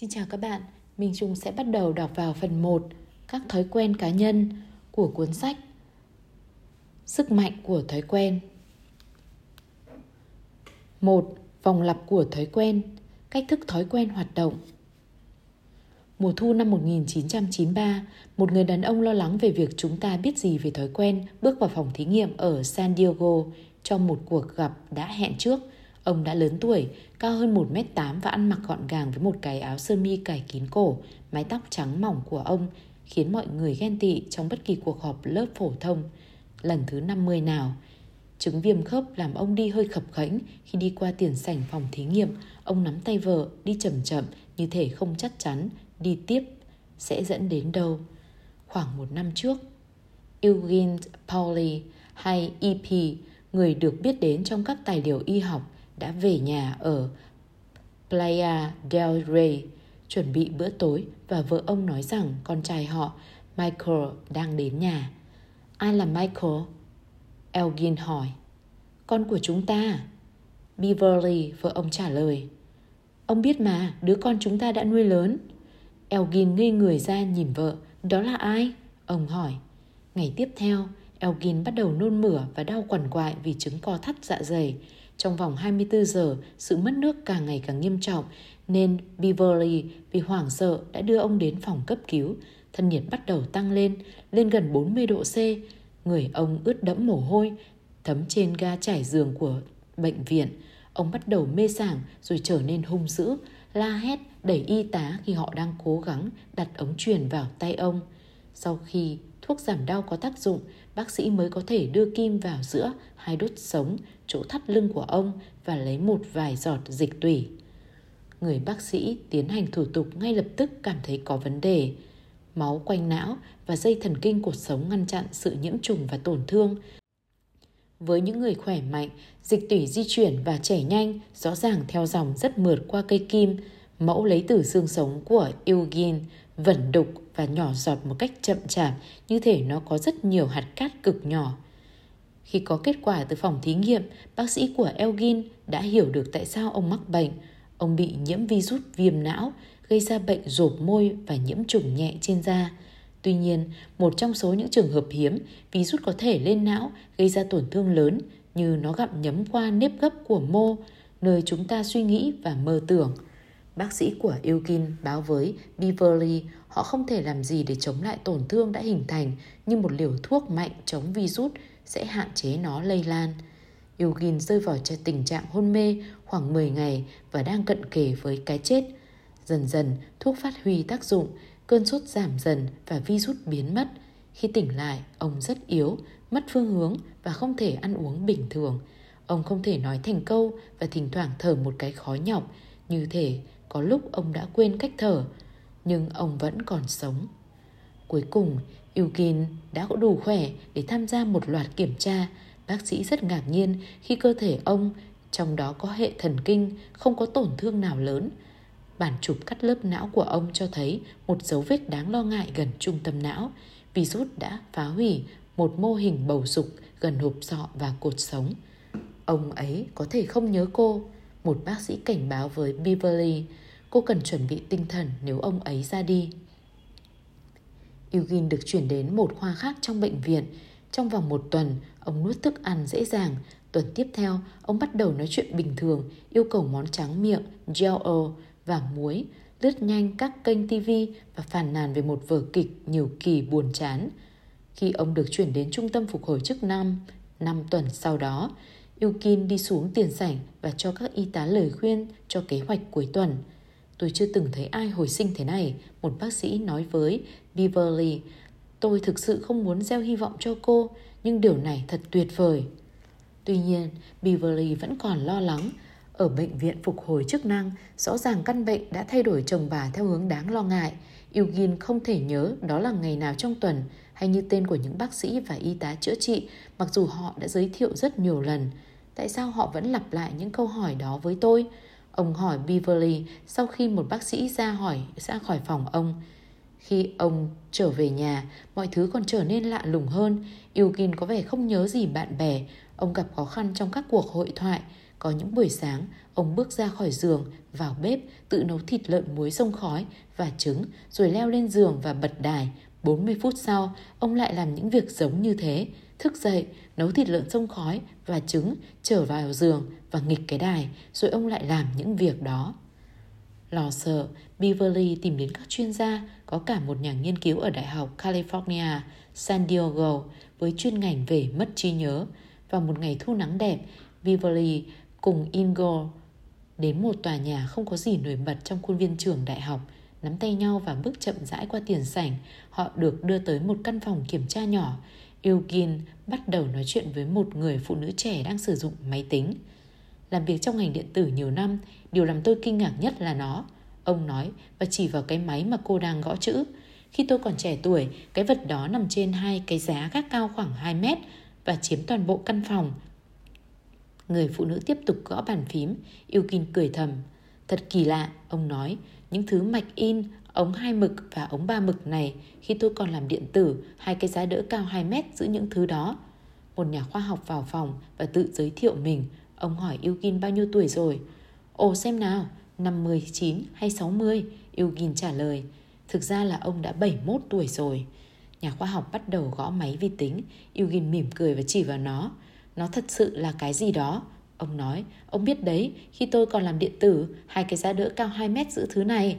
Xin chào các bạn, Minh Trung sẽ bắt đầu đọc vào phần 1 Các thói quen cá nhân của cuốn sách Sức mạnh của thói quen 1. Vòng lặp của thói quen Cách thức thói quen hoạt động Mùa thu năm 1993, một người đàn ông lo lắng về việc chúng ta biết gì về thói quen bước vào phòng thí nghiệm ở San Diego trong một cuộc gặp đã hẹn trước. Ông đã lớn tuổi, cao hơn 1m8 và ăn mặc gọn gàng với một cái áo sơ mi cài kín cổ, mái tóc trắng mỏng của ông khiến mọi người ghen tị trong bất kỳ cuộc họp lớp phổ thông. Lần thứ 50 nào, Chứng viêm khớp làm ông đi hơi khập khẽnh khi đi qua tiền sảnh phòng thí nghiệm. Ông nắm tay vợ, đi chậm chậm như thể không chắc chắn đi tiếp sẽ dẫn đến đâu. Khoảng một năm trước, Eugene Pauli hay EP, người được biết đến trong các tài liệu y học, đã về nhà ở Playa del Rey chuẩn bị bữa tối và vợ ông nói rằng con trai họ Michael đang đến nhà. Ai là Michael? Elgin hỏi. Con của chúng ta. Beverly, vợ ông trả lời. Ông biết mà, đứa con chúng ta đã nuôi lớn. Elgin ngây người ra nhìn vợ. Đó là ai? Ông hỏi. Ngày tiếp theo, Elgin bắt đầu nôn mửa và đau quằn quại vì chứng co thắt dạ dày. Trong vòng 24 giờ, sự mất nước càng ngày càng nghiêm trọng nên Beverly vì hoảng sợ đã đưa ông đến phòng cấp cứu. Thân nhiệt bắt đầu tăng lên, lên gần 40 độ C. Người ông ướt đẫm mồ hôi, thấm trên ga trải giường của bệnh viện. Ông bắt đầu mê sảng rồi trở nên hung dữ, la hét đẩy y tá khi họ đang cố gắng đặt ống truyền vào tay ông. Sau khi thuốc giảm đau có tác dụng, bác sĩ mới có thể đưa kim vào giữa hai đốt sống, chỗ thắt lưng của ông và lấy một vài giọt dịch tủy. Người bác sĩ tiến hành thủ tục ngay lập tức cảm thấy có vấn đề. Máu quanh não và dây thần kinh cuộc sống ngăn chặn sự nhiễm trùng và tổn thương. Với những người khỏe mạnh, dịch tủy di chuyển và chảy nhanh, rõ ràng theo dòng rất mượt qua cây kim, Mẫu lấy từ xương sống của Eugene, vẩn đục và nhỏ giọt một cách chậm chạp như thể nó có rất nhiều hạt cát cực nhỏ. Khi có kết quả từ phòng thí nghiệm, bác sĩ của Elgin đã hiểu được tại sao ông mắc bệnh. Ông bị nhiễm virus viêm não, gây ra bệnh rộp môi và nhiễm trùng nhẹ trên da. Tuy nhiên, một trong số những trường hợp hiếm, virus có thể lên não gây ra tổn thương lớn như nó gặm nhấm qua nếp gấp của mô, nơi chúng ta suy nghĩ và mơ tưởng – Bác sĩ của Ilkin báo với Beverly họ không thể làm gì để chống lại tổn thương đã hình thành nhưng một liều thuốc mạnh chống virus sẽ hạn chế nó lây lan. Eugene rơi vào tình trạng hôn mê khoảng 10 ngày và đang cận kề với cái chết. Dần dần, thuốc phát huy tác dụng, cơn sốt giảm dần và virus biến mất. Khi tỉnh lại, ông rất yếu, mất phương hướng và không thể ăn uống bình thường. Ông không thể nói thành câu và thỉnh thoảng thở một cái khó nhọc, như thể có lúc ông đã quên cách thở, nhưng ông vẫn còn sống. Cuối cùng, Yukin đã có đủ khỏe để tham gia một loạt kiểm tra. Bác sĩ rất ngạc nhiên khi cơ thể ông, trong đó có hệ thần kinh, không có tổn thương nào lớn. Bản chụp cắt lớp não của ông cho thấy một dấu vết đáng lo ngại gần trung tâm não. Virus đã phá hủy một mô hình bầu dục gần hộp sọ và cột sống. Ông ấy có thể không nhớ cô, một bác sĩ cảnh báo với Beverly cô cần chuẩn bị tinh thần nếu ông ấy ra đi. Eugene được chuyển đến một khoa khác trong bệnh viện. Trong vòng một tuần, ông nuốt thức ăn dễ dàng. Tuần tiếp theo, ông bắt đầu nói chuyện bình thường, yêu cầu món tráng miệng, gel và muối, lướt nhanh các kênh TV và phàn nàn về một vở kịch nhiều kỳ buồn chán. Khi ông được chuyển đến trung tâm phục hồi chức năng, năm tuần sau đó, Yukin đi xuống tiền sảnh và cho các y tá lời khuyên cho kế hoạch cuối tuần. Tôi chưa từng thấy ai hồi sinh thế này, một bác sĩ nói với Beverly. Tôi thực sự không muốn gieo hy vọng cho cô, nhưng điều này thật tuyệt vời. Tuy nhiên, Beverly vẫn còn lo lắng. Ở bệnh viện phục hồi chức năng, rõ ràng căn bệnh đã thay đổi chồng bà theo hướng đáng lo ngại. Eugene không thể nhớ đó là ngày nào trong tuần hay như tên của những bác sĩ và y tá chữa trị, mặc dù họ đã giới thiệu rất nhiều lần. Tại sao họ vẫn lặp lại những câu hỏi đó với tôi? Ông hỏi Beverly sau khi một bác sĩ ra hỏi ra khỏi phòng ông. Khi ông trở về nhà, mọi thứ còn trở nên lạ lùng hơn. Eugene có vẻ không nhớ gì bạn bè. Ông gặp khó khăn trong các cuộc hội thoại. có những buổi sáng, ông bước ra khỏi giường, vào bếp, tự nấu thịt lợn muối sông khói và trứng, rồi leo lên giường và bật đài. 40 phút sau, ông lại làm những việc giống như thế. Thức dậy, nấu thịt lợn sông khói và trứng, trở vào giường và nghịch cái đài, rồi ông lại làm những việc đó. Lo sợ, Beverly tìm đến các chuyên gia, có cả một nhà nghiên cứu ở Đại học California, San Diego, với chuyên ngành về mất trí nhớ. Vào một ngày thu nắng đẹp, Beverly cùng Ingo đến một tòa nhà không có gì nổi bật trong khuôn viên trường đại học, nắm tay nhau và bước chậm rãi qua tiền sảnh. Họ được đưa tới một căn phòng kiểm tra nhỏ. Eugene bắt đầu nói chuyện với một người phụ nữ trẻ đang sử dụng máy tính. Làm việc trong ngành điện tử nhiều năm, điều làm tôi kinh ngạc nhất là nó. Ông nói và chỉ vào cái máy mà cô đang gõ chữ. Khi tôi còn trẻ tuổi, cái vật đó nằm trên hai cái giá gác cao khoảng 2 mét và chiếm toàn bộ căn phòng. Người phụ nữ tiếp tục gõ bàn phím, Yukin cười thầm. Thật kỳ lạ, ông nói, những thứ mạch in, ống hai mực và ống ba mực này, khi tôi còn làm điện tử, hai cái giá đỡ cao 2 mét giữ những thứ đó. Một nhà khoa học vào phòng và tự giới thiệu mình. Ông hỏi Yukin bao nhiêu tuổi rồi? Ồ xem nào, 59 hay 60? Yukin trả lời. Thực ra là ông đã 71 tuổi rồi. Nhà khoa học bắt đầu gõ máy vi tính. Eugene mỉm cười và chỉ vào nó. Nó thật sự là cái gì đó. Ông nói, ông biết đấy, khi tôi còn làm điện tử, hai cái giá đỡ cao 2 mét giữ thứ này.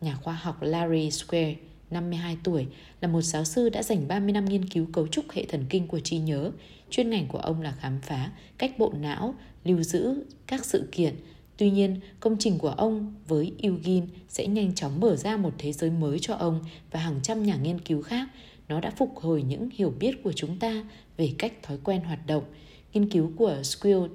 Nhà khoa học Larry Square, 52 tuổi, là một giáo sư đã dành 30 năm nghiên cứu cấu trúc hệ thần kinh của trí nhớ. Chuyên ngành của ông là khám phá cách bộ não lưu giữ các sự kiện, Tuy nhiên, công trình của ông với Eugene sẽ nhanh chóng mở ra một thế giới mới cho ông và hàng trăm nhà nghiên cứu khác. Nó đã phục hồi những hiểu biết của chúng ta về cách thói quen hoạt động. Nghiên cứu của Squilt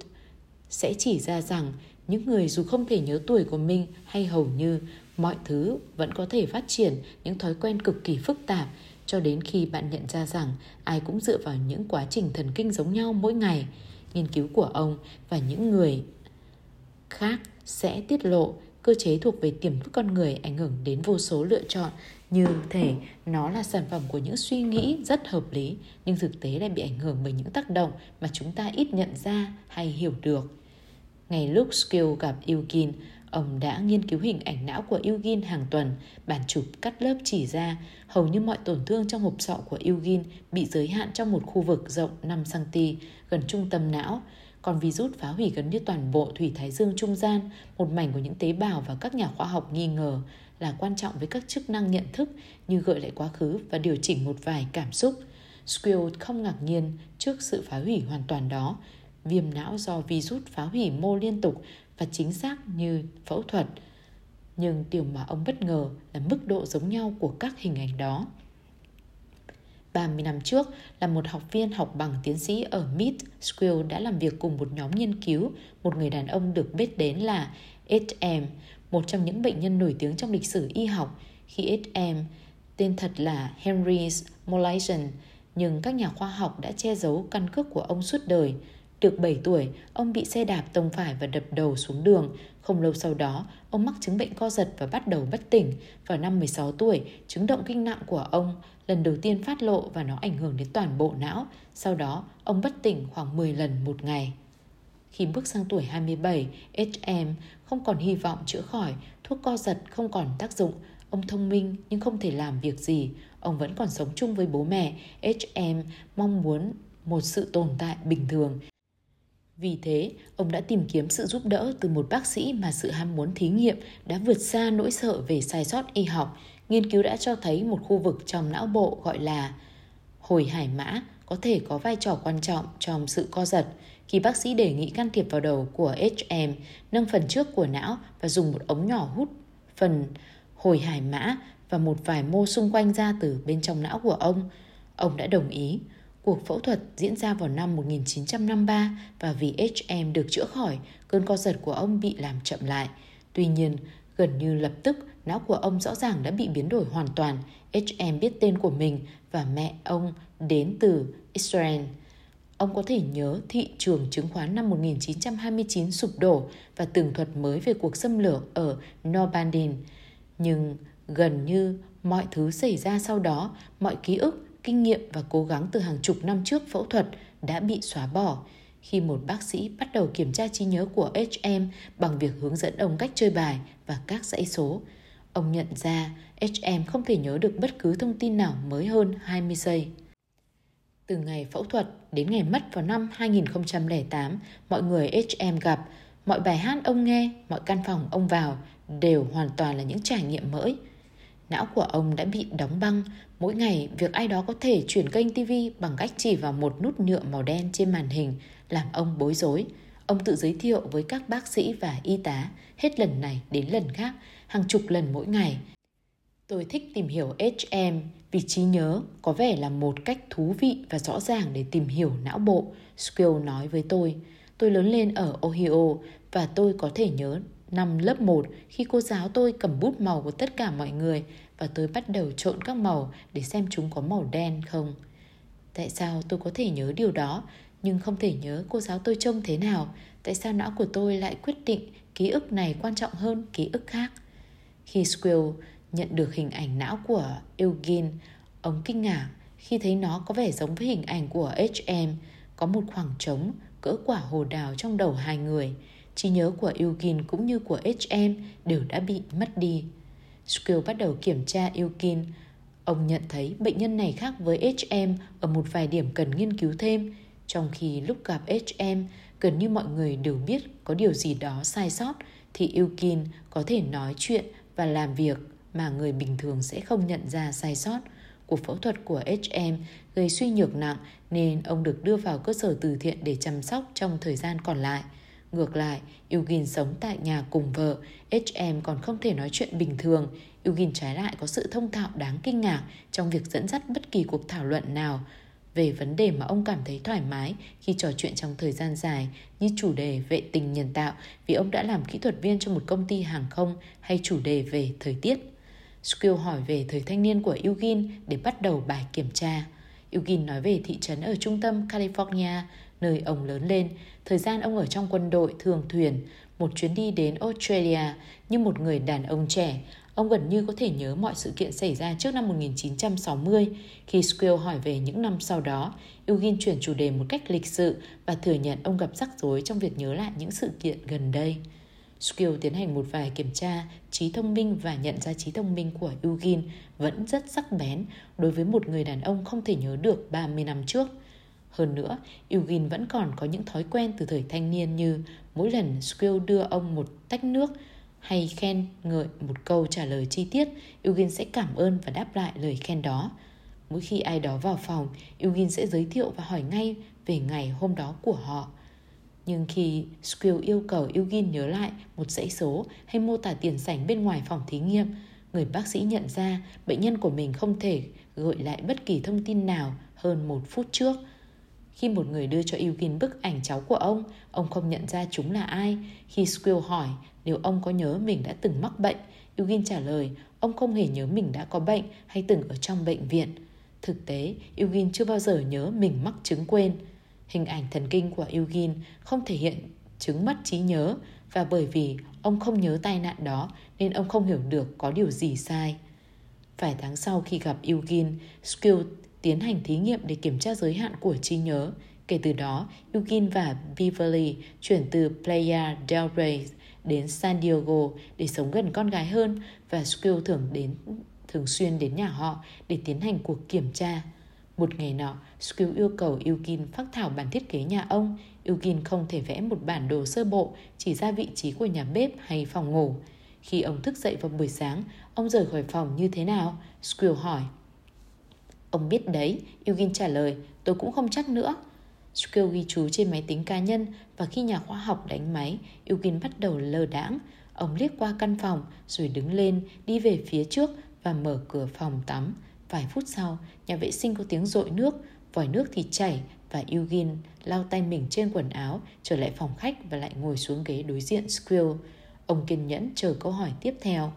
sẽ chỉ ra rằng những người dù không thể nhớ tuổi của mình hay hầu như mọi thứ vẫn có thể phát triển, những thói quen cực kỳ phức tạp cho đến khi bạn nhận ra rằng ai cũng dựa vào những quá trình thần kinh giống nhau mỗi ngày. Nghiên cứu của ông và những người khác sẽ tiết lộ cơ chế thuộc về tiềm thức con người ảnh hưởng đến vô số lựa chọn như thể nó là sản phẩm của những suy nghĩ rất hợp lý, nhưng thực tế lại bị ảnh hưởng bởi những tác động mà chúng ta ít nhận ra hay hiểu được. Ngày lúc Skill gặp yukin ông đã nghiên cứu hình ảnh não của Eugene hàng tuần. Bản chụp cắt lớp chỉ ra hầu như mọi tổn thương trong hộp sọ của Eugene bị giới hạn trong một khu vực rộng 5cm gần trung tâm não còn virus phá hủy gần như toàn bộ thủy thái dương trung gian, một mảnh của những tế bào và các nhà khoa học nghi ngờ là quan trọng với các chức năng nhận thức như gợi lại quá khứ và điều chỉnh một vài cảm xúc. Squill không ngạc nhiên trước sự phá hủy hoàn toàn đó. Viêm não do virus phá hủy mô liên tục và chính xác như phẫu thuật. Nhưng điều mà ông bất ngờ là mức độ giống nhau của các hình ảnh đó. 30 năm trước là một học viên học bằng tiến sĩ ở MIT, School đã làm việc cùng một nhóm nghiên cứu, một người đàn ông được biết đến là H.M., một trong những bệnh nhân nổi tiếng trong lịch sử y học. Khi H.M. tên thật là Henry Molaison, nhưng các nhà khoa học đã che giấu căn cước của ông suốt đời. Được 7 tuổi, ông bị xe đạp tông phải và đập đầu xuống đường. Không lâu sau đó, ông mắc chứng bệnh co giật và bắt đầu bất tỉnh. Vào năm 16 tuổi, chứng động kinh nặng của ông lần đầu tiên phát lộ và nó ảnh hưởng đến toàn bộ não. Sau đó, ông bất tỉnh khoảng 10 lần một ngày. Khi bước sang tuổi 27, HM không còn hy vọng chữa khỏi, thuốc co giật không còn tác dụng. Ông thông minh nhưng không thể làm việc gì. Ông vẫn còn sống chung với bố mẹ. HM mong muốn một sự tồn tại bình thường. Vì thế, ông đã tìm kiếm sự giúp đỡ từ một bác sĩ mà sự ham muốn thí nghiệm đã vượt xa nỗi sợ về sai sót y học nghiên cứu đã cho thấy một khu vực trong não bộ gọi là hồi hải mã có thể có vai trò quan trọng trong sự co giật. Khi bác sĩ đề nghị can thiệp vào đầu của HM, nâng phần trước của não và dùng một ống nhỏ hút phần hồi hải mã và một vài mô xung quanh ra từ bên trong não của ông, ông đã đồng ý. Cuộc phẫu thuật diễn ra vào năm 1953 và vì HM được chữa khỏi, cơn co giật của ông bị làm chậm lại. Tuy nhiên, gần như lập tức não của ông rõ ràng đã bị biến đổi hoàn toàn. HM biết tên của mình và mẹ ông đến từ Israel. Ông có thể nhớ thị trường chứng khoán năm 1929 sụp đổ và tường thuật mới về cuộc xâm lược ở Normandy. Nhưng gần như mọi thứ xảy ra sau đó, mọi ký ức, kinh nghiệm và cố gắng từ hàng chục năm trước phẫu thuật đã bị xóa bỏ. khi một bác sĩ bắt đầu kiểm tra trí nhớ của HM bằng việc hướng dẫn ông cách chơi bài và các dãy số. Ông nhận ra HM không thể nhớ được bất cứ thông tin nào mới hơn 20 giây. Từ ngày phẫu thuật đến ngày mất vào năm 2008, mọi người HM gặp, mọi bài hát ông nghe, mọi căn phòng ông vào đều hoàn toàn là những trải nghiệm mới. Não của ông đã bị đóng băng, mỗi ngày việc ai đó có thể chuyển kênh TV bằng cách chỉ vào một nút nhựa màu đen trên màn hình làm ông bối rối. Ông tự giới thiệu với các bác sĩ và y tá hết lần này đến lần khác, hàng chục lần mỗi ngày. Tôi thích tìm hiểu HM vì trí nhớ có vẻ là một cách thú vị và rõ ràng để tìm hiểu não bộ, Skill nói với tôi. Tôi lớn lên ở Ohio và tôi có thể nhớ năm lớp 1 khi cô giáo tôi cầm bút màu của tất cả mọi người và tôi bắt đầu trộn các màu để xem chúng có màu đen không. Tại sao tôi có thể nhớ điều đó nhưng không thể nhớ cô giáo tôi trông thế nào? Tại sao não của tôi lại quyết định ký ức này quan trọng hơn ký ức khác? Khi Squill nhận được hình ảnh não của Eugene, ông kinh ngạc khi thấy nó có vẻ giống với hình ảnh của HM, có một khoảng trống cỡ quả hồ đào trong đầu hai người. Trí nhớ của Eugene cũng như của HM đều đã bị mất đi. Skill bắt đầu kiểm tra Eugene. Ông nhận thấy bệnh nhân này khác với HM ở một vài điểm cần nghiên cứu thêm, trong khi lúc gặp HM, gần như mọi người đều biết có điều gì đó sai sót thì Eugene có thể nói chuyện và làm việc mà người bình thường sẽ không nhận ra sai sót. Cuộc phẫu thuật của HM gây suy nhược nặng nên ông được đưa vào cơ sở từ thiện để chăm sóc trong thời gian còn lại. Ngược lại, Eugene sống tại nhà cùng vợ, HM còn không thể nói chuyện bình thường. Eugene trái lại có sự thông thạo đáng kinh ngạc trong việc dẫn dắt bất kỳ cuộc thảo luận nào về vấn đề mà ông cảm thấy thoải mái khi trò chuyện trong thời gian dài như chủ đề vệ tinh nhân tạo vì ông đã làm kỹ thuật viên cho một công ty hàng không hay chủ đề về thời tiết. Skill hỏi về thời thanh niên của Eugene để bắt đầu bài kiểm tra. Eugene nói về thị trấn ở trung tâm California, nơi ông lớn lên, thời gian ông ở trong quân đội thường thuyền, một chuyến đi đến Australia như một người đàn ông trẻ. Ông gần như có thể nhớ mọi sự kiện xảy ra trước năm 1960. Khi Squill hỏi về những năm sau đó, Eugene chuyển chủ đề một cách lịch sự và thừa nhận ông gặp rắc rối trong việc nhớ lại những sự kiện gần đây. Skill tiến hành một vài kiểm tra trí thông minh và nhận ra trí thông minh của Eugene vẫn rất sắc bén đối với một người đàn ông không thể nhớ được 30 năm trước. Hơn nữa, Eugene vẫn còn có những thói quen từ thời thanh niên như mỗi lần Squill đưa ông một tách nước hay khen ngợi một câu trả lời chi tiết, Eugene sẽ cảm ơn và đáp lại lời khen đó. Mỗi khi ai đó vào phòng, Eugene sẽ giới thiệu và hỏi ngay về ngày hôm đó của họ. Nhưng khi Squill yêu cầu Eugene nhớ lại một dãy số hay mô tả tiền sảnh bên ngoài phòng thí nghiệm, người bác sĩ nhận ra bệnh nhân của mình không thể gợi lại bất kỳ thông tin nào hơn một phút trước. Khi một người đưa cho Eugene bức ảnh cháu của ông, ông không nhận ra chúng là ai. Khi Squill hỏi nếu ông có nhớ mình đã từng mắc bệnh, Eugene trả lời ông không hề nhớ mình đã có bệnh hay từng ở trong bệnh viện. Thực tế, Eugene chưa bao giờ nhớ mình mắc chứng quên. Hình ảnh thần kinh của Eugene không thể hiện chứng mất trí nhớ và bởi vì ông không nhớ tai nạn đó nên ông không hiểu được có điều gì sai. Vài tháng sau khi gặp Eugene, Skill tiến hành thí nghiệm để kiểm tra giới hạn của trí nhớ. Kể từ đó, Eugene và Beverly chuyển từ Playa del Rey đến San Diego để sống gần con gái hơn và Skill thường đến thường xuyên đến nhà họ để tiến hành cuộc kiểm tra. Một ngày nọ, Skill yêu cầu Eugene phác thảo bản thiết kế nhà ông. Eugene không thể vẽ một bản đồ sơ bộ chỉ ra vị trí của nhà bếp hay phòng ngủ. Khi ông thức dậy vào buổi sáng, ông rời khỏi phòng như thế nào? Skill hỏi. Ông biết đấy, Eugene trả lời, tôi cũng không chắc nữa. Skill ghi chú trên máy tính cá nhân và khi nhà khoa học đánh máy, Eugene bắt đầu lơ đãng. Ông liếc qua căn phòng rồi đứng lên, đi về phía trước và mở cửa phòng tắm. Vài phút sau, nhà vệ sinh có tiếng rội nước, vòi nước thì chảy và Eugene lau tay mình trên quần áo, trở lại phòng khách và lại ngồi xuống ghế đối diện Squill. Ông kiên nhẫn chờ câu hỏi tiếp theo.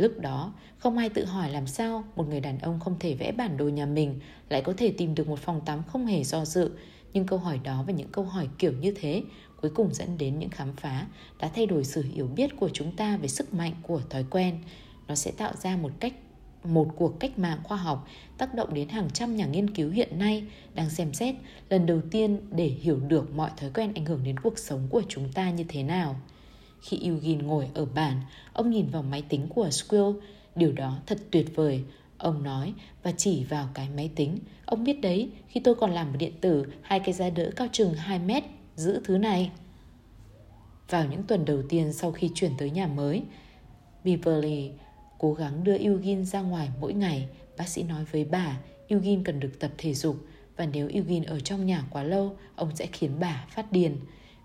Lúc đó, không ai tự hỏi làm sao một người đàn ông không thể vẽ bản đồ nhà mình lại có thể tìm được một phòng tắm không hề do dự. Nhưng câu hỏi đó và những câu hỏi kiểu như thế cuối cùng dẫn đến những khám phá đã thay đổi sự hiểu biết của chúng ta về sức mạnh của thói quen. Nó sẽ tạo ra một cách một cuộc cách mạng khoa học tác động đến hàng trăm nhà nghiên cứu hiện nay đang xem xét lần đầu tiên để hiểu được mọi thói quen ảnh hưởng đến cuộc sống của chúng ta như thế nào. Khi Eugene ngồi ở bàn, ông nhìn vào máy tính của Squill. Điều đó thật tuyệt vời, ông nói và chỉ vào cái máy tính. Ông biết đấy, khi tôi còn làm một điện tử, hai cái giá đỡ cao chừng 2 mét, giữ thứ này. Vào những tuần đầu tiên sau khi chuyển tới nhà mới, Beverly cố gắng đưa Eugene ra ngoài mỗi ngày. Bác sĩ nói với bà, Eugene cần được tập thể dục và nếu Eugene ở trong nhà quá lâu, ông sẽ khiến bà phát điên.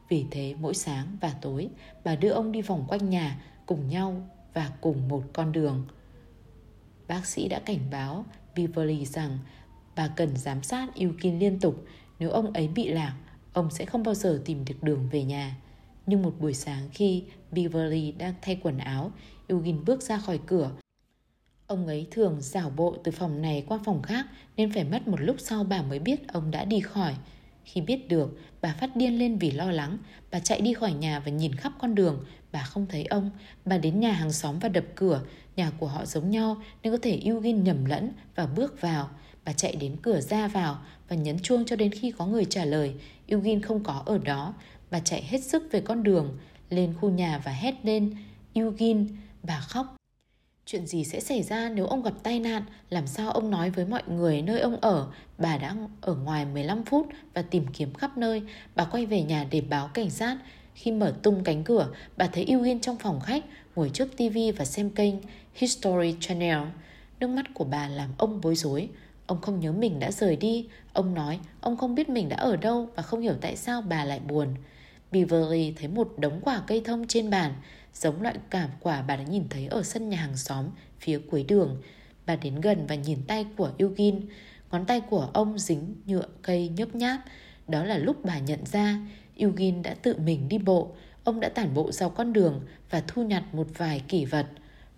Vì thế mỗi sáng và tối, bà đưa ông đi vòng quanh nhà cùng nhau và cùng một con đường. Bác sĩ đã cảnh báo Beverly rằng bà cần giám sát Eugene liên tục. Nếu ông ấy bị lạc, ông sẽ không bao giờ tìm được đường về nhà. Nhưng một buổi sáng khi Beverly đang thay quần áo, Eugene bước ra khỏi cửa. Ông ấy thường dảo bộ từ phòng này qua phòng khác nên phải mất một lúc sau bà mới biết ông đã đi khỏi. Khi biết được, bà phát điên lên vì lo lắng. Bà chạy đi khỏi nhà và nhìn khắp con đường. Bà không thấy ông. Bà đến nhà hàng xóm và đập cửa. Nhà của họ giống nhau nên có thể Eugene nhầm lẫn và bước vào. Bà chạy đến cửa ra vào và nhấn chuông cho đến khi có người trả lời. Eugene không có ở đó. Bà chạy hết sức về con đường, lên khu nhà và hét lên. Eugene, bà khóc. Chuyện gì sẽ xảy ra nếu ông gặp tai nạn? Làm sao ông nói với mọi người nơi ông ở? Bà đã ở ngoài 15 phút và tìm kiếm khắp nơi. Bà quay về nhà để báo cảnh sát. Khi mở tung cánh cửa, bà thấy Eugene trong phòng khách, ngồi trước tivi và xem kênh History Channel. Nước mắt của bà làm ông bối rối. Ông không nhớ mình đã rời đi. Ông nói ông không biết mình đã ở đâu và không hiểu tại sao bà lại buồn. Beverly thấy một đống quả cây thông trên bàn, giống loại cảm quả bà đã nhìn thấy ở sân nhà hàng xóm phía cuối đường. Bà đến gần và nhìn tay của Eugene. Ngón tay của ông dính nhựa cây nhớp nháp. Đó là lúc bà nhận ra Eugene đã tự mình đi bộ. Ông đã tản bộ dọc con đường và thu nhặt một vài kỷ vật.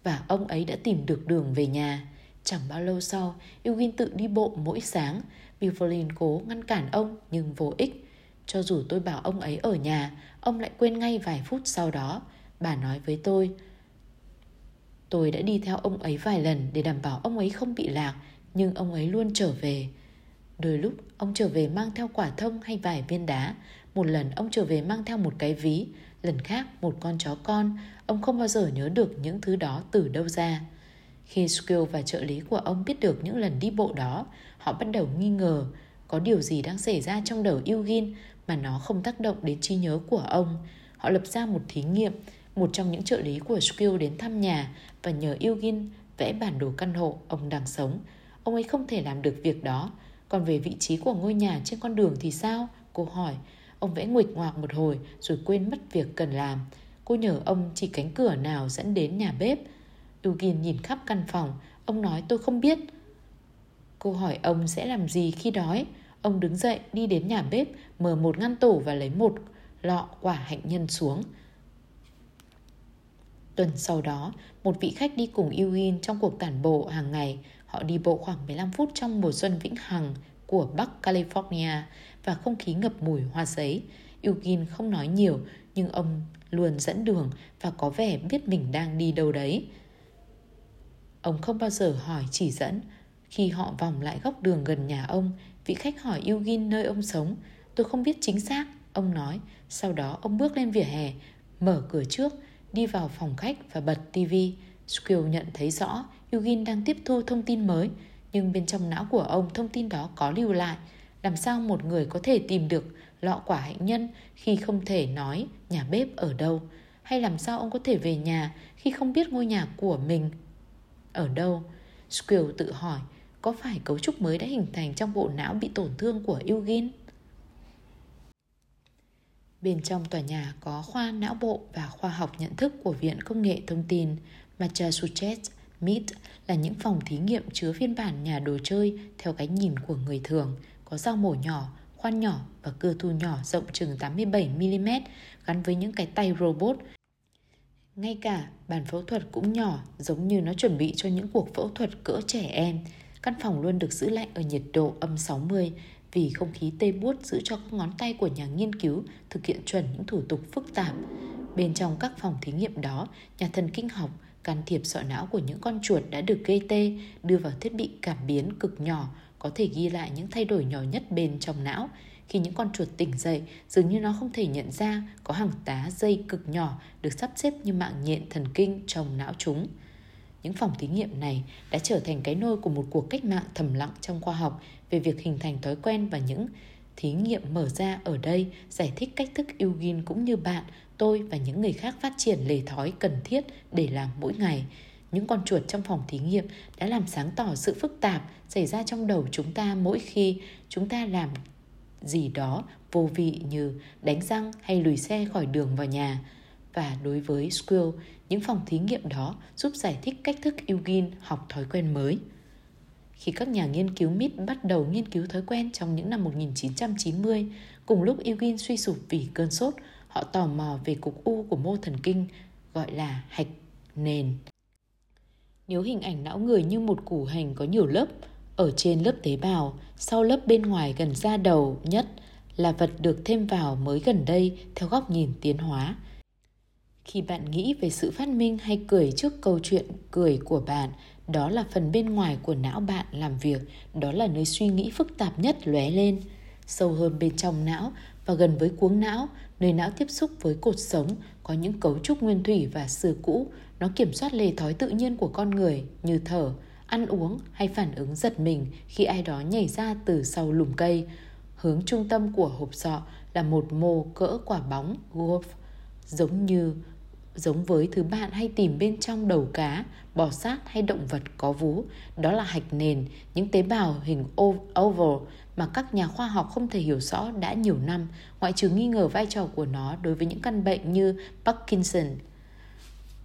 Và ông ấy đã tìm được đường về nhà. Chẳng bao lâu sau, Eugene tự đi bộ mỗi sáng. Beverly cố ngăn cản ông nhưng vô ích. Cho dù tôi bảo ông ấy ở nhà, ông lại quên ngay vài phút sau đó. Bà nói với tôi, tôi đã đi theo ông ấy vài lần để đảm bảo ông ấy không bị lạc, nhưng ông ấy luôn trở về. Đôi lúc ông trở về mang theo quả thông hay vài viên đá, một lần ông trở về mang theo một cái ví, lần khác một con chó con, ông không bao giờ nhớ được những thứ đó từ đâu ra. Khi Skill và trợ lý của ông biết được những lần đi bộ đó, họ bắt đầu nghi ngờ có điều gì đang xảy ra trong đầu Eugene mà nó không tác động đến trí nhớ của ông. Họ lập ra một thí nghiệm, một trong những trợ lý của Skill đến thăm nhà và nhờ Eugene vẽ bản đồ căn hộ ông đang sống. Ông ấy không thể làm được việc đó. Còn về vị trí của ngôi nhà trên con đường thì sao? Cô hỏi. Ông vẽ nguệch ngoạc một hồi rồi quên mất việc cần làm. Cô nhờ ông chỉ cánh cửa nào dẫn đến nhà bếp. Eugene nhìn khắp căn phòng. Ông nói tôi không biết. Cô hỏi ông sẽ làm gì khi đói. Ông đứng dậy đi đến nhà bếp, mở một ngăn tủ và lấy một lọ quả hạnh nhân xuống. Tuần sau đó, một vị khách đi cùng Eugene trong cuộc tản bộ hàng ngày. Họ đi bộ khoảng 15 phút trong mùa xuân vĩnh hằng của Bắc California và không khí ngập mùi hoa giấy. Eugene không nói nhiều nhưng ông luôn dẫn đường và có vẻ biết mình đang đi đâu đấy. Ông không bao giờ hỏi chỉ dẫn. Khi họ vòng lại góc đường gần nhà ông, vị khách hỏi Eugene nơi ông sống. Tôi không biết chính xác, ông nói. Sau đó ông bước lên vỉa hè, mở cửa trước, đi vào phòng khách và bật tivi. Squill nhận thấy rõ Eugene đang tiếp thu thông tin mới, nhưng bên trong não của ông thông tin đó có lưu lại. Làm sao một người có thể tìm được lọ quả hạnh nhân khi không thể nói nhà bếp ở đâu? Hay làm sao ông có thể về nhà khi không biết ngôi nhà của mình ở đâu? Squill tự hỏi, có phải cấu trúc mới đã hình thành trong bộ não bị tổn thương của Eugene? Bên trong tòa nhà có khoa não bộ và khoa học nhận thức của Viện Công nghệ Thông tin Massachusetts MIT là những phòng thí nghiệm chứa phiên bản nhà đồ chơi theo cái nhìn của người thường, có dao mổ nhỏ, khoan nhỏ và cưa thu nhỏ rộng chừng 87mm gắn với những cái tay robot. Ngay cả bàn phẫu thuật cũng nhỏ giống như nó chuẩn bị cho những cuộc phẫu thuật cỡ trẻ em. Căn phòng luôn được giữ lạnh ở nhiệt độ âm 60 vì không khí tê buốt giữ cho các ngón tay của nhà nghiên cứu thực hiện chuẩn những thủ tục phức tạp. Bên trong các phòng thí nghiệm đó, nhà thần kinh học, can thiệp sọ não của những con chuột đã được gây tê đưa vào thiết bị cảm biến cực nhỏ có thể ghi lại những thay đổi nhỏ nhất bên trong não. Khi những con chuột tỉnh dậy, dường như nó không thể nhận ra có hàng tá dây cực nhỏ được sắp xếp như mạng nhện thần kinh trong não chúng. Những phòng thí nghiệm này đã trở thành cái nôi của một cuộc cách mạng thầm lặng trong khoa học về việc hình thành thói quen và những thí nghiệm mở ra ở đây giải thích cách thức Eugene cũng như bạn, tôi và những người khác phát triển lề thói cần thiết để làm mỗi ngày. Những con chuột trong phòng thí nghiệm đã làm sáng tỏ sự phức tạp xảy ra trong đầu chúng ta mỗi khi chúng ta làm gì đó vô vị như đánh răng hay lùi xe khỏi đường vào nhà. Và đối với Squill, những phòng thí nghiệm đó giúp giải thích cách thức Eugene học thói quen mới. Khi các nhà nghiên cứu MIT bắt đầu nghiên cứu thói quen trong những năm 1990, cùng lúc Eugene suy sụp vì cơn sốt, họ tò mò về cục u của mô thần kinh gọi là hạch nền. Nếu hình ảnh não người như một củ hành có nhiều lớp, ở trên lớp tế bào, sau lớp bên ngoài gần da đầu nhất là vật được thêm vào mới gần đây theo góc nhìn tiến hóa. Khi bạn nghĩ về sự phát minh hay cười trước câu chuyện cười của bạn, đó là phần bên ngoài của não bạn làm việc, đó là nơi suy nghĩ phức tạp nhất lóe lên. Sâu hơn bên trong não và gần với cuống não, nơi não tiếp xúc với cột sống, có những cấu trúc nguyên thủy và xưa cũ, nó kiểm soát lề thói tự nhiên của con người như thở, ăn uống hay phản ứng giật mình khi ai đó nhảy ra từ sau lùm cây. Hướng trung tâm của hộp sọ là một mô cỡ quả bóng golf, giống như giống với thứ bạn hay tìm bên trong đầu cá, bò sát hay động vật có vú. Đó là hạch nền, những tế bào hình oval mà các nhà khoa học không thể hiểu rõ đã nhiều năm, ngoại trừ nghi ngờ vai trò của nó đối với những căn bệnh như Parkinson.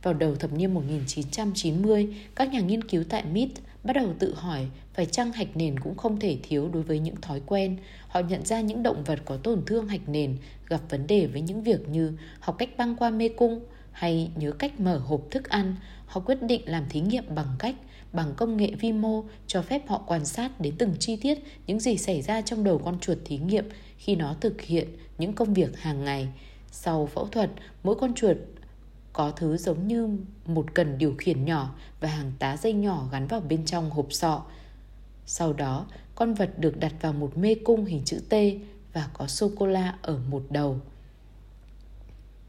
Vào đầu thập niên 1990, các nhà nghiên cứu tại MIT bắt đầu tự hỏi phải chăng hạch nền cũng không thể thiếu đối với những thói quen. Họ nhận ra những động vật có tổn thương hạch nền gặp vấn đề với những việc như học cách băng qua mê cung, hay nhớ cách mở hộp thức ăn, họ quyết định làm thí nghiệm bằng cách bằng công nghệ vi mô cho phép họ quan sát đến từng chi tiết những gì xảy ra trong đầu con chuột thí nghiệm khi nó thực hiện những công việc hàng ngày. Sau phẫu thuật, mỗi con chuột có thứ giống như một cần điều khiển nhỏ và hàng tá dây nhỏ gắn vào bên trong hộp sọ. Sau đó, con vật được đặt vào một mê cung hình chữ T và có sô-cô-la ở một đầu.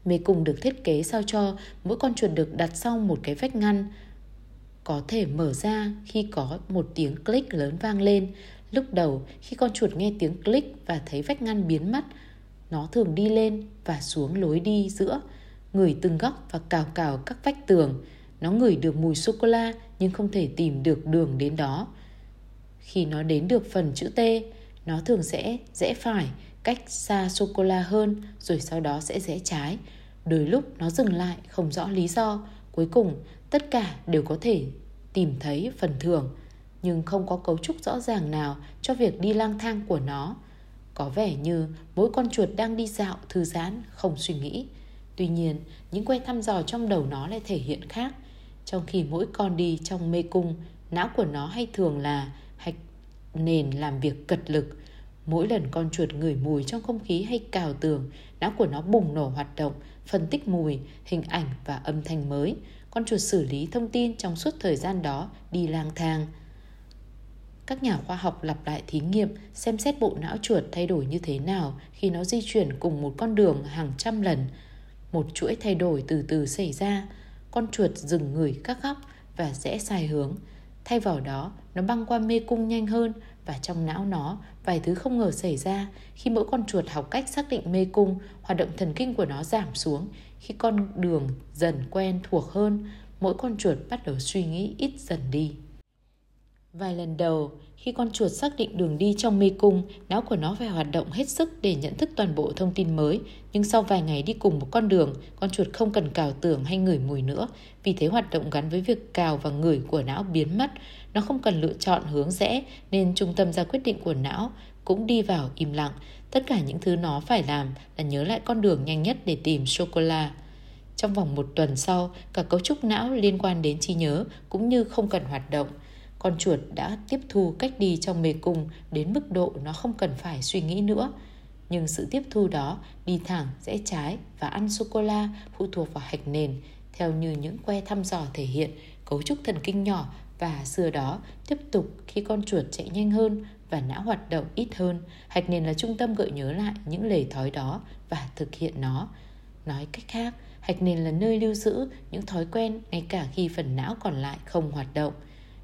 Mê cung được thiết kế sao cho mỗi con chuột được đặt sau một cái vách ngăn có thể mở ra khi có một tiếng click lớn vang lên. Lúc đầu, khi con chuột nghe tiếng click và thấy vách ngăn biến mất, nó thường đi lên và xuống lối đi giữa, ngửi từng góc và cào cào các vách tường. Nó ngửi được mùi sô-cô-la nhưng không thể tìm được đường đến đó. Khi nó đến được phần chữ T, nó thường sẽ rẽ phải cách xa sô-cô-la hơn rồi sau đó sẽ rẽ trái. Đôi lúc nó dừng lại không rõ lý do, cuối cùng tất cả đều có thể tìm thấy phần thưởng nhưng không có cấu trúc rõ ràng nào cho việc đi lang thang của nó. Có vẻ như mỗi con chuột đang đi dạo thư giãn, không suy nghĩ. Tuy nhiên, những que thăm dò trong đầu nó lại thể hiện khác. Trong khi mỗi con đi trong mê cung, não của nó hay thường là hạch nền làm việc cật lực, Mỗi lần con chuột ngửi mùi trong không khí hay cào tường, não của nó bùng nổ hoạt động, phân tích mùi, hình ảnh và âm thanh mới. Con chuột xử lý thông tin trong suốt thời gian đó đi lang thang. Các nhà khoa học lặp lại thí nghiệm xem xét bộ não chuột thay đổi như thế nào khi nó di chuyển cùng một con đường hàng trăm lần. Một chuỗi thay đổi từ từ xảy ra. Con chuột dừng ngửi các góc và rẽ sai hướng. Thay vào đó, nó băng qua mê cung nhanh hơn và trong não nó, vài thứ không ngờ xảy ra khi mỗi con chuột học cách xác định mê cung, hoạt động thần kinh của nó giảm xuống, khi con đường dần quen thuộc hơn, mỗi con chuột bắt đầu suy nghĩ ít dần đi. Vài lần đầu, khi con chuột xác định đường đi trong mê cung, não của nó phải hoạt động hết sức để nhận thức toàn bộ thông tin mới. Nhưng sau vài ngày đi cùng một con đường, con chuột không cần cào tưởng hay ngửi mùi nữa. Vì thế hoạt động gắn với việc cào và ngửi của não biến mất nó không cần lựa chọn hướng rẽ nên trung tâm ra quyết định của não cũng đi vào im lặng. Tất cả những thứ nó phải làm là nhớ lại con đường nhanh nhất để tìm sô-cô-la. Trong vòng một tuần sau, cả cấu trúc não liên quan đến trí nhớ cũng như không cần hoạt động. Con chuột đã tiếp thu cách đi trong mê cung đến mức độ nó không cần phải suy nghĩ nữa. Nhưng sự tiếp thu đó đi thẳng, rẽ trái và ăn sô-cô-la phụ thuộc vào hạch nền theo như những que thăm dò thể hiện cấu trúc thần kinh nhỏ và xưa đó tiếp tục khi con chuột chạy nhanh hơn và não hoạt động ít hơn, hạch nền là trung tâm gợi nhớ lại những lề thói đó và thực hiện nó. Nói cách khác, hạch nền là nơi lưu giữ những thói quen ngay cả khi phần não còn lại không hoạt động.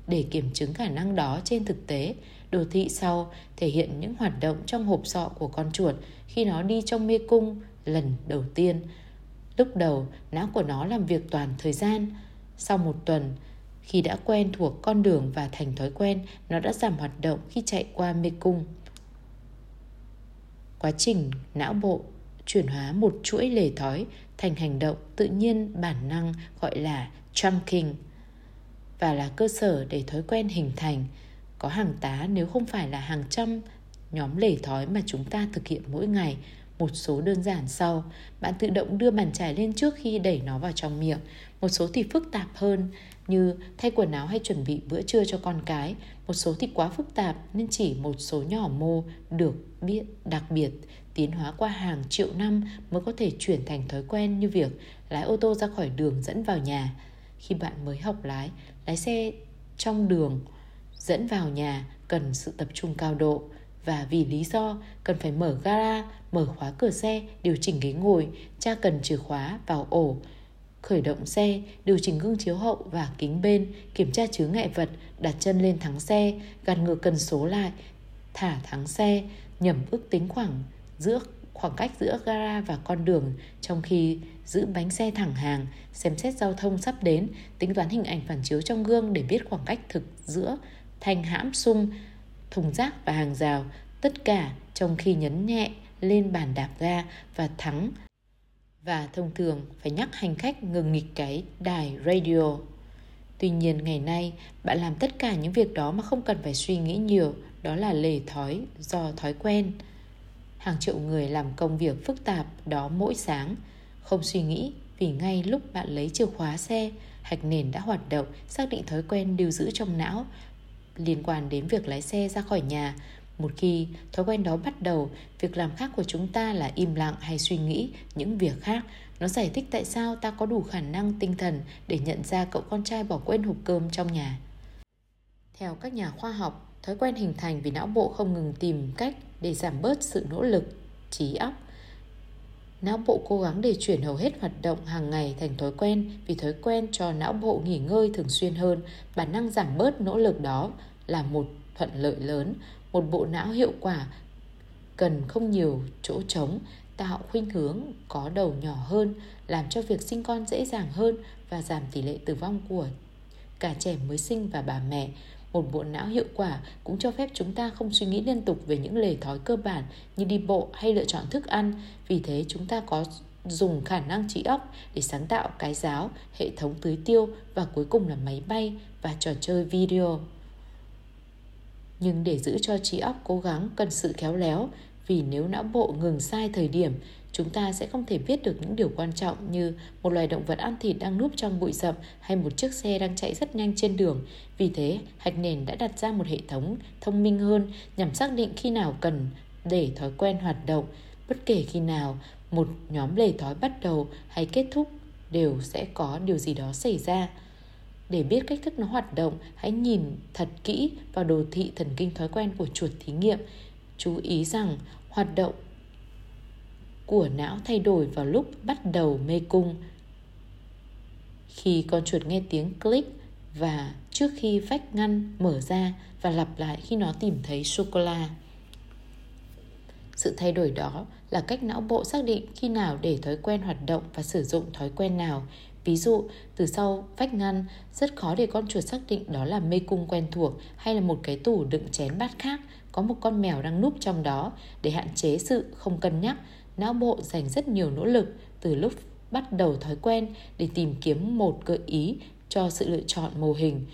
Để kiểm chứng khả năng đó trên thực tế, đồ thị sau thể hiện những hoạt động trong hộp sọ của con chuột khi nó đi trong mê cung lần đầu tiên. Lúc đầu, não của nó làm việc toàn thời gian. Sau một tuần, khi đã quen thuộc con đường và thành thói quen, nó đã giảm hoạt động khi chạy qua mê cung. Quá trình não bộ chuyển hóa một chuỗi lề thói thành hành động tự nhiên bản năng gọi là chunking và là cơ sở để thói quen hình thành. Có hàng tá nếu không phải là hàng trăm nhóm lề thói mà chúng ta thực hiện mỗi ngày một số đơn giản sau bạn tự động đưa bàn chải lên trước khi đẩy nó vào trong miệng một số thì phức tạp hơn như thay quần áo hay chuẩn bị bữa trưa cho con cái một số thì quá phức tạp nên chỉ một số nhỏ mô được biết đặc biệt tiến hóa qua hàng triệu năm mới có thể chuyển thành thói quen như việc lái ô tô ra khỏi đường dẫn vào nhà. Khi bạn mới học lái lái xe trong đường dẫn vào nhà cần sự tập trung cao độ và vì lý do cần phải mở gara, mở khóa cửa xe, điều chỉnh ghế ngồi, cha cần chìa khóa vào ổ, khởi động xe, điều chỉnh gương chiếu hậu và kính bên, kiểm tra chứa ngại vật, đặt chân lên thắng xe, gạt ngược cần số lại, thả thắng xe, nhẩm ước tính khoảng giữa khoảng cách giữa gara và con đường trong khi giữ bánh xe thẳng hàng, xem xét giao thông sắp đến, tính toán hình ảnh phản chiếu trong gương để biết khoảng cách thực giữa thanh hãm sung, thùng rác và hàng rào, tất cả trong khi nhấn nhẹ lên bàn đạp ga và thắng và thông thường phải nhắc hành khách ngừng nghịch cái đài radio. Tuy nhiên ngày nay bạn làm tất cả những việc đó mà không cần phải suy nghĩ nhiều, đó là lề thói do thói quen. Hàng triệu người làm công việc phức tạp đó mỗi sáng, không suy nghĩ vì ngay lúc bạn lấy chìa khóa xe, hạch nền đã hoạt động, xác định thói quen lưu giữ trong não liên quan đến việc lái xe ra khỏi nhà một khi thói quen đó bắt đầu, việc làm khác của chúng ta là im lặng hay suy nghĩ những việc khác. Nó giải thích tại sao ta có đủ khả năng tinh thần để nhận ra cậu con trai bỏ quên hộp cơm trong nhà. Theo các nhà khoa học, thói quen hình thành vì não bộ không ngừng tìm cách để giảm bớt sự nỗ lực, trí óc. Não bộ cố gắng để chuyển hầu hết hoạt động hàng ngày thành thói quen vì thói quen cho não bộ nghỉ ngơi thường xuyên hơn. Bản năng giảm bớt nỗ lực đó là một thuận lợi lớn một bộ não hiệu quả cần không nhiều chỗ trống, tạo khuynh hướng có đầu nhỏ hơn, làm cho việc sinh con dễ dàng hơn và giảm tỷ lệ tử vong của cả trẻ mới sinh và bà mẹ. Một bộ não hiệu quả cũng cho phép chúng ta không suy nghĩ liên tục về những lề thói cơ bản như đi bộ hay lựa chọn thức ăn. Vì thế, chúng ta có dùng khả năng trí óc để sáng tạo cái giáo, hệ thống tưới tiêu và cuối cùng là máy bay và trò chơi video nhưng để giữ cho trí óc cố gắng cần sự khéo léo vì nếu não bộ ngừng sai thời điểm chúng ta sẽ không thể biết được những điều quan trọng như một loài động vật ăn thịt đang núp trong bụi rậm hay một chiếc xe đang chạy rất nhanh trên đường. Vì thế, hạch nền đã đặt ra một hệ thống thông minh hơn nhằm xác định khi nào cần để thói quen hoạt động. Bất kể khi nào một nhóm lề thói bắt đầu hay kết thúc đều sẽ có điều gì đó xảy ra. Để biết cách thức nó hoạt động, hãy nhìn thật kỹ vào đồ thị thần kinh thói quen của chuột thí nghiệm. Chú ý rằng hoạt động của não thay đổi vào lúc bắt đầu mê cung. Khi con chuột nghe tiếng click và trước khi vách ngăn mở ra và lặp lại khi nó tìm thấy sô-cô-la. Sự thay đổi đó là cách não bộ xác định khi nào để thói quen hoạt động và sử dụng thói quen nào Ví dụ, từ sau vách ngăn, rất khó để con chuột xác định đó là mê cung quen thuộc hay là một cái tủ đựng chén bát khác, có một con mèo đang núp trong đó. Để hạn chế sự không cân nhắc, não bộ dành rất nhiều nỗ lực từ lúc bắt đầu thói quen để tìm kiếm một gợi ý cho sự lựa chọn mô hình.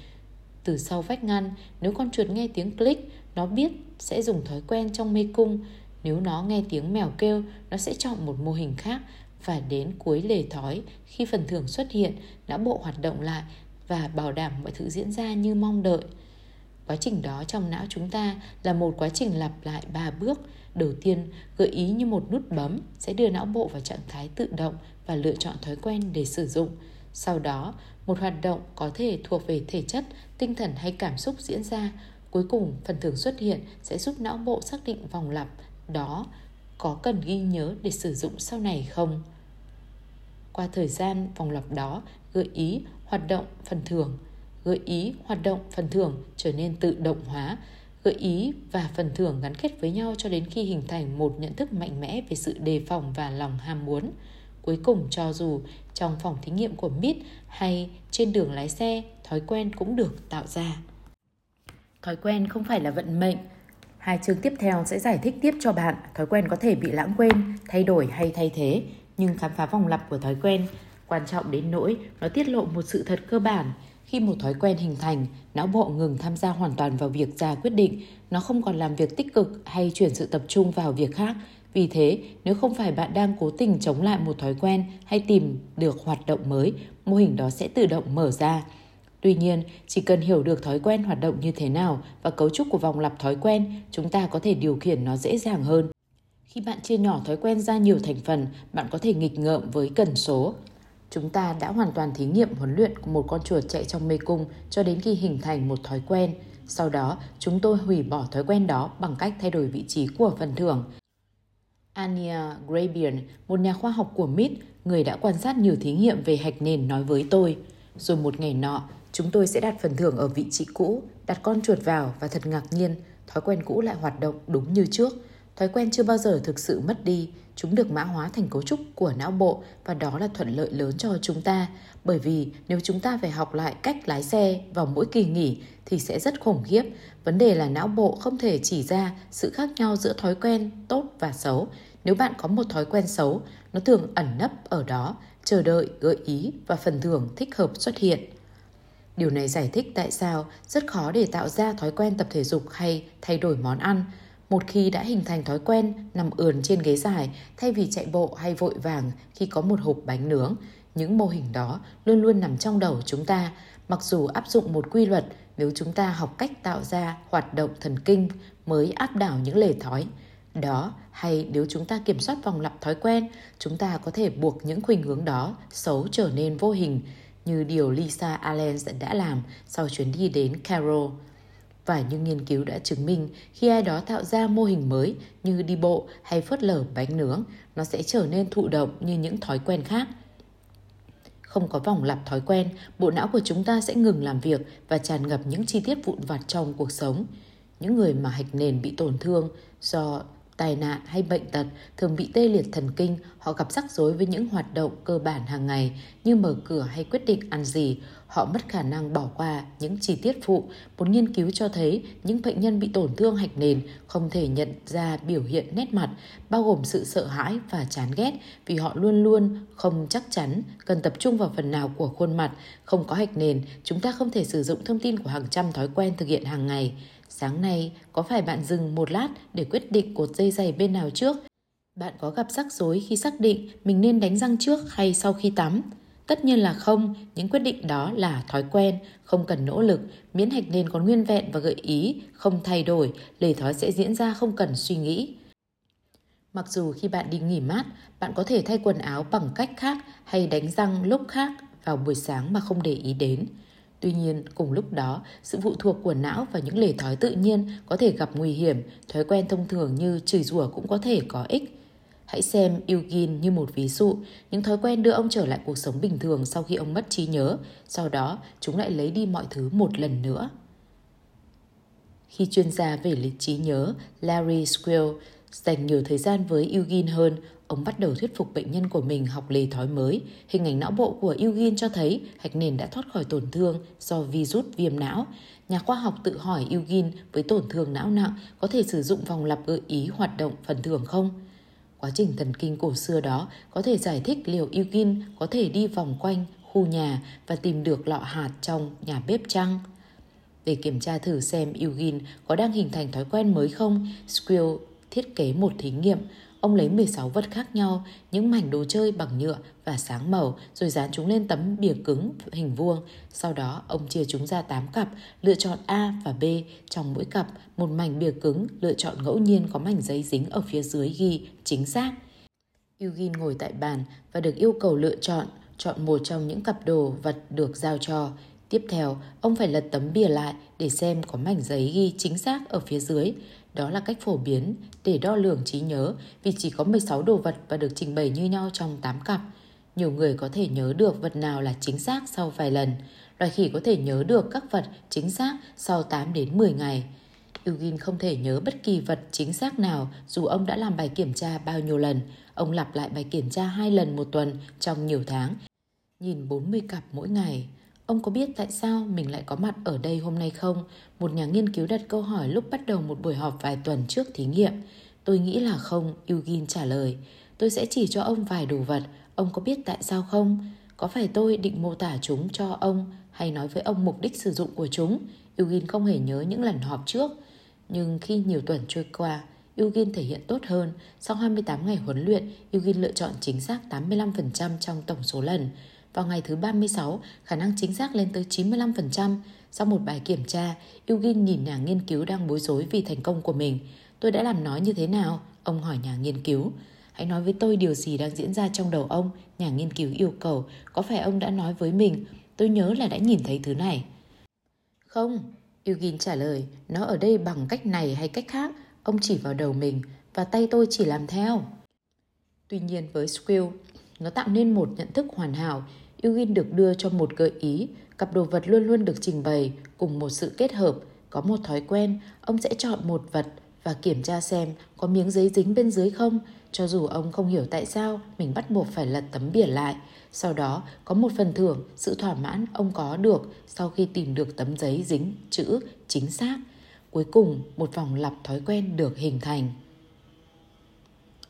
Từ sau vách ngăn, nếu con chuột nghe tiếng click, nó biết sẽ dùng thói quen trong mê cung. Nếu nó nghe tiếng mèo kêu, nó sẽ chọn một mô hình khác và đến cuối lề thói khi phần thưởng xuất hiện não bộ hoạt động lại và bảo đảm mọi thứ diễn ra như mong đợi quá trình đó trong não chúng ta là một quá trình lặp lại ba bước đầu tiên gợi ý như một nút bấm sẽ đưa não bộ vào trạng thái tự động và lựa chọn thói quen để sử dụng Sau đó, một hoạt động có thể thuộc về thể chất, tinh thần hay cảm xúc diễn ra. Cuối cùng, phần thưởng xuất hiện sẽ giúp não bộ xác định vòng lặp đó có cần ghi nhớ để sử dụng sau này không. Qua thời gian vòng lặp đó, gợi ý hoạt động phần thưởng, gợi ý hoạt động phần thưởng trở nên tự động hóa, gợi ý và phần thưởng gắn kết với nhau cho đến khi hình thành một nhận thức mạnh mẽ về sự đề phòng và lòng ham muốn. Cuối cùng cho dù trong phòng thí nghiệm của mít hay trên đường lái xe, thói quen cũng được tạo ra. Thói quen không phải là vận mệnh. Hai chương tiếp theo sẽ giải thích tiếp cho bạn thói quen có thể bị lãng quên, thay đổi hay thay thế, nhưng khám phá vòng lặp của thói quen quan trọng đến nỗi nó tiết lộ một sự thật cơ bản khi một thói quen hình thành, não bộ ngừng tham gia hoàn toàn vào việc ra quyết định, nó không còn làm việc tích cực hay chuyển sự tập trung vào việc khác. Vì thế, nếu không phải bạn đang cố tình chống lại một thói quen hay tìm được hoạt động mới, mô hình đó sẽ tự động mở ra. Tuy nhiên, chỉ cần hiểu được thói quen hoạt động như thế nào và cấu trúc của vòng lặp thói quen, chúng ta có thể điều khiển nó dễ dàng hơn. Khi bạn chia nhỏ thói quen ra nhiều thành phần, bạn có thể nghịch ngợm với cần số. Chúng ta đã hoàn toàn thí nghiệm huấn luyện của một con chuột chạy trong mê cung cho đến khi hình thành một thói quen. Sau đó, chúng tôi hủy bỏ thói quen đó bằng cách thay đổi vị trí của phần thưởng. Ania Grabian, một nhà khoa học của MIT, người đã quan sát nhiều thí nghiệm về hạch nền nói với tôi. Rồi một ngày nọ, chúng tôi sẽ đặt phần thưởng ở vị trí cũ, đặt con chuột vào và thật ngạc nhiên, thói quen cũ lại hoạt động đúng như trước. Thói quen chưa bao giờ thực sự mất đi, chúng được mã hóa thành cấu trúc của não bộ và đó là thuận lợi lớn cho chúng ta. Bởi vì nếu chúng ta phải học lại cách lái xe vào mỗi kỳ nghỉ thì sẽ rất khủng khiếp. Vấn đề là não bộ không thể chỉ ra sự khác nhau giữa thói quen tốt và xấu. Nếu bạn có một thói quen xấu, nó thường ẩn nấp ở đó, chờ đợi, gợi ý và phần thưởng thích hợp xuất hiện. Điều này giải thích tại sao rất khó để tạo ra thói quen tập thể dục hay thay đổi món ăn một khi đã hình thành thói quen nằm ườn trên ghế dài thay vì chạy bộ hay vội vàng khi có một hộp bánh nướng, những mô hình đó luôn luôn nằm trong đầu chúng ta, mặc dù áp dụng một quy luật nếu chúng ta học cách tạo ra hoạt động thần kinh mới áp đảo những lề thói. Đó hay nếu chúng ta kiểm soát vòng lặp thói quen, chúng ta có thể buộc những khuynh hướng đó xấu trở nên vô hình, như điều Lisa Allen đã làm sau chuyến đi đến carol và những nghiên cứu đã chứng minh khi ai đó tạo ra mô hình mới như đi bộ hay phớt lờ bánh nướng, nó sẽ trở nên thụ động như những thói quen khác. Không có vòng lặp thói quen, bộ não của chúng ta sẽ ngừng làm việc và tràn ngập những chi tiết vụn vặt trong cuộc sống. Những người mà hạch nền bị tổn thương do tai nạn hay bệnh tật thường bị tê liệt thần kinh, họ gặp rắc rối với những hoạt động cơ bản hàng ngày như mở cửa hay quyết định ăn gì. Họ mất khả năng bỏ qua những chi tiết phụ. Một nghiên cứu cho thấy những bệnh nhân bị tổn thương hạch nền không thể nhận ra biểu hiện nét mặt, bao gồm sự sợ hãi và chán ghét vì họ luôn luôn không chắc chắn cần tập trung vào phần nào của khuôn mặt. Không có hạch nền, chúng ta không thể sử dụng thông tin của hàng trăm thói quen thực hiện hàng ngày. Sáng nay, có phải bạn dừng một lát để quyết định cột dây giày bên nào trước? Bạn có gặp rắc rối khi xác định mình nên đánh răng trước hay sau khi tắm? Tất nhiên là không, những quyết định đó là thói quen, không cần nỗ lực, miễn hạch nền còn nguyên vẹn và gợi ý, không thay đổi, lề thói sẽ diễn ra không cần suy nghĩ. Mặc dù khi bạn đi nghỉ mát, bạn có thể thay quần áo bằng cách khác hay đánh răng lúc khác vào buổi sáng mà không để ý đến. Tuy nhiên, cùng lúc đó, sự phụ thuộc của não và những lề thói tự nhiên có thể gặp nguy hiểm, thói quen thông thường như chửi rủa cũng có thể có ích. Hãy xem Eugene như một ví dụ, những thói quen đưa ông trở lại cuộc sống bình thường sau khi ông mất trí nhớ, sau đó chúng lại lấy đi mọi thứ một lần nữa. Khi chuyên gia về lịch trí nhớ Larry Squill dành nhiều thời gian với Eugene hơn, Ông bắt đầu thuyết phục bệnh nhân của mình học lề thói mới. Hình ảnh não bộ của Eugene cho thấy hạch nền đã thoát khỏi tổn thương do virus viêm não. Nhà khoa học tự hỏi Eugene với tổn thương não nặng có thể sử dụng vòng lặp gợi ý hoạt động phần thưởng không? Quá trình thần kinh cổ xưa đó có thể giải thích liệu Eugene có thể đi vòng quanh khu nhà và tìm được lọ hạt trong nhà bếp chăng? Để kiểm tra thử xem Eugene có đang hình thành thói quen mới không, Squill thiết kế một thí nghiệm. Ông lấy 16 vật khác nhau, những mảnh đồ chơi bằng nhựa và sáng màu rồi dán chúng lên tấm bìa cứng hình vuông. Sau đó ông chia chúng ra 8 cặp, lựa chọn A và B. Trong mỗi cặp, một mảnh bìa cứng lựa chọn ngẫu nhiên có mảnh giấy dính ở phía dưới ghi chính xác. Eugene ngồi tại bàn và được yêu cầu lựa chọn chọn một trong những cặp đồ vật được giao cho. Tiếp theo, ông phải lật tấm bìa lại để xem có mảnh giấy ghi chính xác ở phía dưới. Đó là cách phổ biến để đo lường trí nhớ vì chỉ có 16 đồ vật và được trình bày như nhau trong 8 cặp. Nhiều người có thể nhớ được vật nào là chính xác sau vài lần. Loài khỉ có thể nhớ được các vật chính xác sau 8 đến 10 ngày. Eugene không thể nhớ bất kỳ vật chính xác nào dù ông đã làm bài kiểm tra bao nhiêu lần. Ông lặp lại bài kiểm tra hai lần một tuần trong nhiều tháng. Nhìn 40 cặp mỗi ngày. Ông có biết tại sao mình lại có mặt ở đây hôm nay không? Một nhà nghiên cứu đặt câu hỏi lúc bắt đầu một buổi họp vài tuần trước thí nghiệm. Tôi nghĩ là không, Eugene trả lời. Tôi sẽ chỉ cho ông vài đồ vật. Ông có biết tại sao không? Có phải tôi định mô tả chúng cho ông hay nói với ông mục đích sử dụng của chúng? Eugene không hề nhớ những lần họp trước. Nhưng khi nhiều tuần trôi qua, Eugene thể hiện tốt hơn. Sau 28 ngày huấn luyện, Eugene lựa chọn chính xác 85% trong tổng số lần. Vào ngày thứ 36, khả năng chính xác lên tới 95%. Sau một bài kiểm tra, Eugene nhìn nhà nghiên cứu đang bối rối vì thành công của mình. Tôi đã làm nói như thế nào? Ông hỏi nhà nghiên cứu. Hãy nói với tôi điều gì đang diễn ra trong đầu ông, nhà nghiên cứu yêu cầu. Có phải ông đã nói với mình? Tôi nhớ là đã nhìn thấy thứ này. Không, Eugene trả lời, nó ở đây bằng cách này hay cách khác. Ông chỉ vào đầu mình và tay tôi chỉ làm theo. Tuy nhiên với Squill, nó tạo nên một nhận thức hoàn hảo. Eugene được đưa cho một gợi ý, cặp đồ vật luôn luôn được trình bày cùng một sự kết hợp. Có một thói quen, ông sẽ chọn một vật và kiểm tra xem có miếng giấy dính bên dưới không, cho dù ông không hiểu tại sao mình bắt buộc phải lật tấm biển lại. Sau đó, có một phần thưởng, sự thỏa mãn ông có được sau khi tìm được tấm giấy dính chữ chính xác. Cuối cùng, một vòng lặp thói quen được hình thành.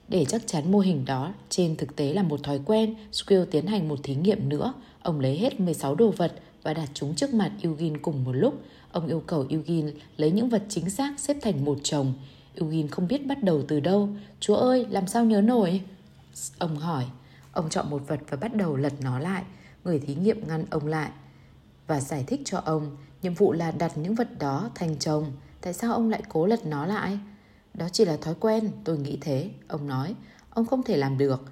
Để chắc chắn mô hình đó trên thực tế là một thói quen, Squill tiến hành một thí nghiệm nữa. Ông lấy hết 16 đồ vật và đặt chúng trước mặt Eugene cùng một lúc. Ông yêu cầu Eugene lấy những vật chính xác xếp thành một chồng. Eugene không biết bắt đầu từ đâu. Chúa ơi, làm sao nhớ nổi? Ông hỏi. Ông chọn một vật và bắt đầu lật nó lại. Người thí nghiệm ngăn ông lại và giải thích cho ông nhiệm vụ là đặt những vật đó thành chồng. Tại sao ông lại cố lật nó lại? Đó chỉ là thói quen, tôi nghĩ thế, ông nói. Ông không thể làm được.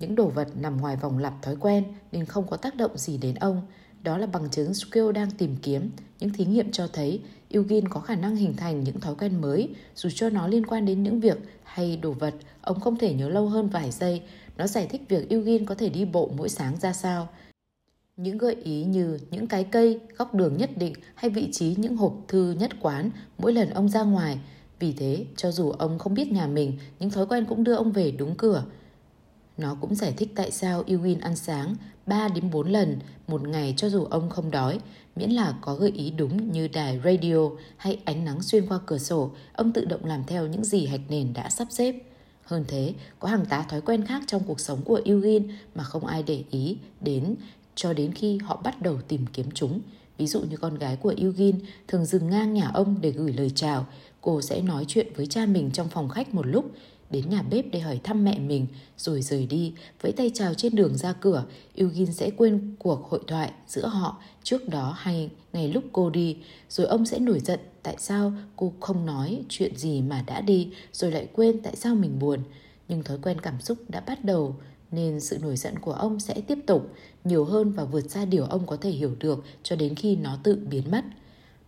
Những đồ vật nằm ngoài vòng lặp thói quen nên không có tác động gì đến ông. Đó là bằng chứng Skill đang tìm kiếm. Những thí nghiệm cho thấy Eugene có khả năng hình thành những thói quen mới dù cho nó liên quan đến những việc hay đồ vật ông không thể nhớ lâu hơn vài giây. Nó giải thích việc Eugene có thể đi bộ mỗi sáng ra sao. Những gợi ý như những cái cây, góc đường nhất định hay vị trí những hộp thư nhất quán mỗi lần ông ra ngoài. Vì thế, cho dù ông không biết nhà mình, những thói quen cũng đưa ông về đúng cửa. Nó cũng giải thích tại sao Eugene ăn sáng 3 đến 4 lần một ngày cho dù ông không đói, miễn là có gợi ý đúng như đài radio hay ánh nắng xuyên qua cửa sổ, ông tự động làm theo những gì hạch nền đã sắp xếp. Hơn thế, có hàng tá thói quen khác trong cuộc sống của Eugene mà không ai để ý đến cho đến khi họ bắt đầu tìm kiếm chúng. Ví dụ như con gái của Eugene thường dừng ngang nhà ông để gửi lời chào. Cô sẽ nói chuyện với cha mình trong phòng khách một lúc, đến nhà bếp để hỏi thăm mẹ mình, rồi rời đi, vẫy tay chào trên đường ra cửa. Eugene sẽ quên cuộc hội thoại giữa họ trước đó hay ngày lúc cô đi, rồi ông sẽ nổi giận tại sao cô không nói chuyện gì mà đã đi, rồi lại quên tại sao mình buồn. Nhưng thói quen cảm xúc đã bắt đầu, nên sự nổi giận của ông sẽ tiếp tục nhiều hơn và vượt xa điều ông có thể hiểu được cho đến khi nó tự biến mất.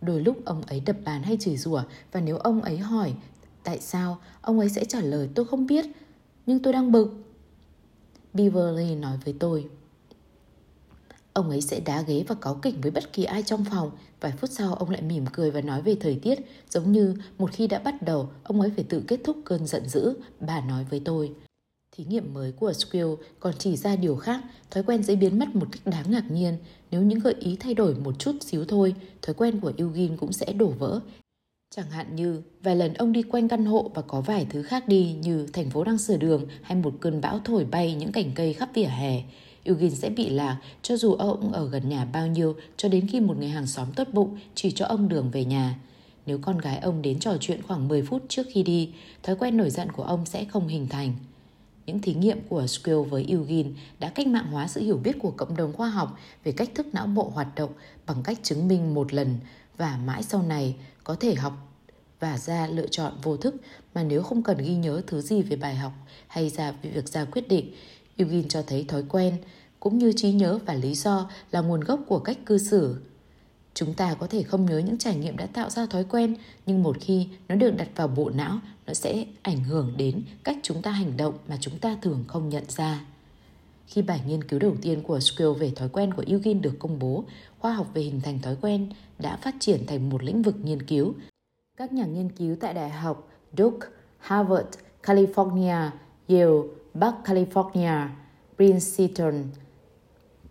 Đôi lúc ông ấy đập bàn hay chửi rủa và nếu ông ấy hỏi tại sao, ông ấy sẽ trả lời tôi không biết, nhưng tôi đang bực. Beverly nói với tôi. Ông ấy sẽ đá ghế và cáu kỉnh với bất kỳ ai trong phòng. Vài phút sau ông lại mỉm cười và nói về thời tiết, giống như một khi đã bắt đầu, ông ấy phải tự kết thúc cơn giận dữ, bà nói với tôi. Thí nghiệm mới của Squill còn chỉ ra điều khác, thói quen dễ biến mất một cách đáng ngạc nhiên. Nếu những gợi ý thay đổi một chút xíu thôi, thói quen của Eugene cũng sẽ đổ vỡ. Chẳng hạn như vài lần ông đi quanh căn hộ và có vài thứ khác đi như thành phố đang sửa đường hay một cơn bão thổi bay những cành cây khắp vỉa hè. Eugene sẽ bị lạc cho dù ông ở gần nhà bao nhiêu cho đến khi một người hàng xóm tốt bụng chỉ cho ông đường về nhà. Nếu con gái ông đến trò chuyện khoảng 10 phút trước khi đi, thói quen nổi giận của ông sẽ không hình thành. Những thí nghiệm của Squill với Eugene đã cách mạng hóa sự hiểu biết của cộng đồng khoa học về cách thức não bộ hoạt động bằng cách chứng minh một lần và mãi sau này có thể học và ra lựa chọn vô thức mà nếu không cần ghi nhớ thứ gì về bài học hay ra việc ra quyết định. Eugene cho thấy thói quen cũng như trí nhớ và lý do là nguồn gốc của cách cư xử. Chúng ta có thể không nhớ những trải nghiệm đã tạo ra thói quen, nhưng một khi nó được đặt vào bộ não, nó sẽ ảnh hưởng đến cách chúng ta hành động mà chúng ta thường không nhận ra. Khi bài nghiên cứu đầu tiên của Skill về thói quen của Eugene được công bố, khoa học về hình thành thói quen đã phát triển thành một lĩnh vực nghiên cứu. Các nhà nghiên cứu tại Đại học Duke, Harvard, California, Yale, Bắc California, Princeton,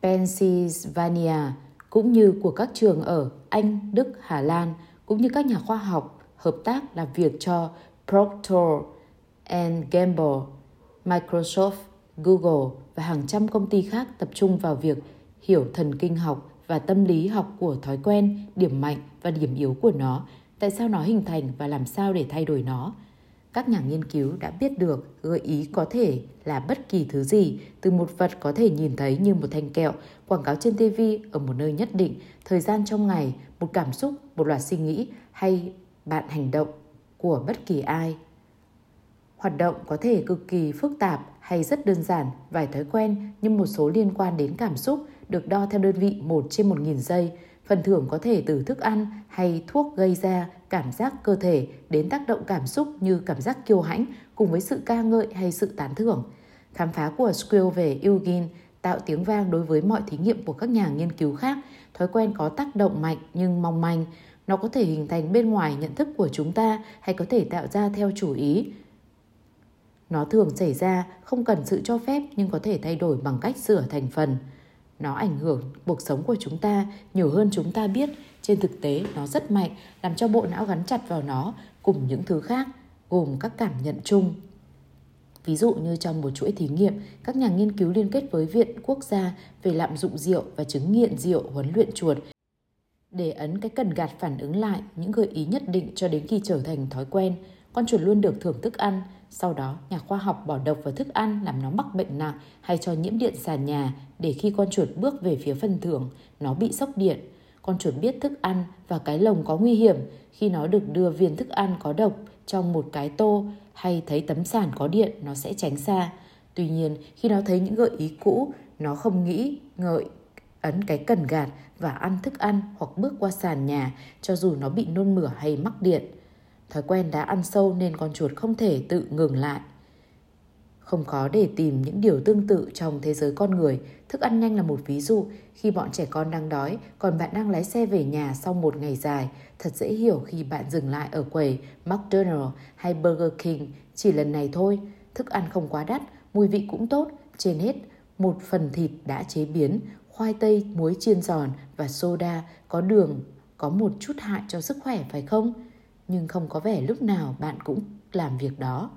Pennsylvania cũng như của các trường ở Anh, Đức, Hà Lan cũng như các nhà khoa học hợp tác làm việc cho Procter Gamble, Microsoft, Google và hàng trăm công ty khác tập trung vào việc hiểu thần kinh học và tâm lý học của thói quen, điểm mạnh và điểm yếu của nó, tại sao nó hình thành và làm sao để thay đổi nó. Các nhà nghiên cứu đã biết được gợi ý có thể là bất kỳ thứ gì, từ một vật có thể nhìn thấy như một thanh kẹo, quảng cáo trên TV ở một nơi nhất định, thời gian trong ngày, một cảm xúc, một loạt suy nghĩ hay bạn hành động của bất kỳ ai. Hoạt động có thể cực kỳ phức tạp hay rất đơn giản, vài thói quen nhưng một số liên quan đến cảm xúc được đo theo đơn vị 1 trên 1.000 giây. Phần thưởng có thể từ thức ăn hay thuốc gây ra cảm giác cơ thể đến tác động cảm xúc như cảm giác kiêu hãnh cùng với sự ca ngợi hay sự tán thưởng. Khám phá của Squill về Eugene tạo tiếng vang đối với mọi thí nghiệm của các nhà nghiên cứu khác. Thói quen có tác động mạnh nhưng mong manh. Nó có thể hình thành bên ngoài nhận thức của chúng ta hay có thể tạo ra theo chủ ý. Nó thường xảy ra không cần sự cho phép nhưng có thể thay đổi bằng cách sửa thành phần. Nó ảnh hưởng cuộc sống của chúng ta nhiều hơn chúng ta biết. Trên thực tế, nó rất mạnh, làm cho bộ não gắn chặt vào nó cùng những thứ khác, gồm các cảm nhận chung. Ví dụ như trong một chuỗi thí nghiệm, các nhà nghiên cứu liên kết với Viện Quốc gia về lạm dụng rượu và chứng nghiện rượu huấn luyện chuột để ấn cái cần gạt phản ứng lại những gợi ý nhất định cho đến khi trở thành thói quen. Con chuột luôn được thưởng thức ăn, sau đó, nhà khoa học bỏ độc vào thức ăn làm nó mắc bệnh nặng hay cho nhiễm điện sàn nhà để khi con chuột bước về phía phần thưởng, nó bị sốc điện. Con chuột biết thức ăn và cái lồng có nguy hiểm khi nó được đưa viên thức ăn có độc trong một cái tô hay thấy tấm sàn có điện nó sẽ tránh xa. Tuy nhiên, khi nó thấy những gợi ý cũ, nó không nghĩ, ngợi, ấn cái cần gạt và ăn thức ăn hoặc bước qua sàn nhà cho dù nó bị nôn mửa hay mắc điện. Thói quen đã ăn sâu nên con chuột không thể tự ngừng lại. Không khó để tìm những điều tương tự trong thế giới con người. Thức ăn nhanh là một ví dụ. Khi bọn trẻ con đang đói, còn bạn đang lái xe về nhà sau một ngày dài, thật dễ hiểu khi bạn dừng lại ở quầy McDonald's hay Burger King chỉ lần này thôi. Thức ăn không quá đắt, mùi vị cũng tốt. Trên hết, một phần thịt đã chế biến, khoai tây, muối chiên giòn và soda có đường có một chút hại cho sức khỏe phải không? nhưng không có vẻ lúc nào bạn cũng làm việc đó.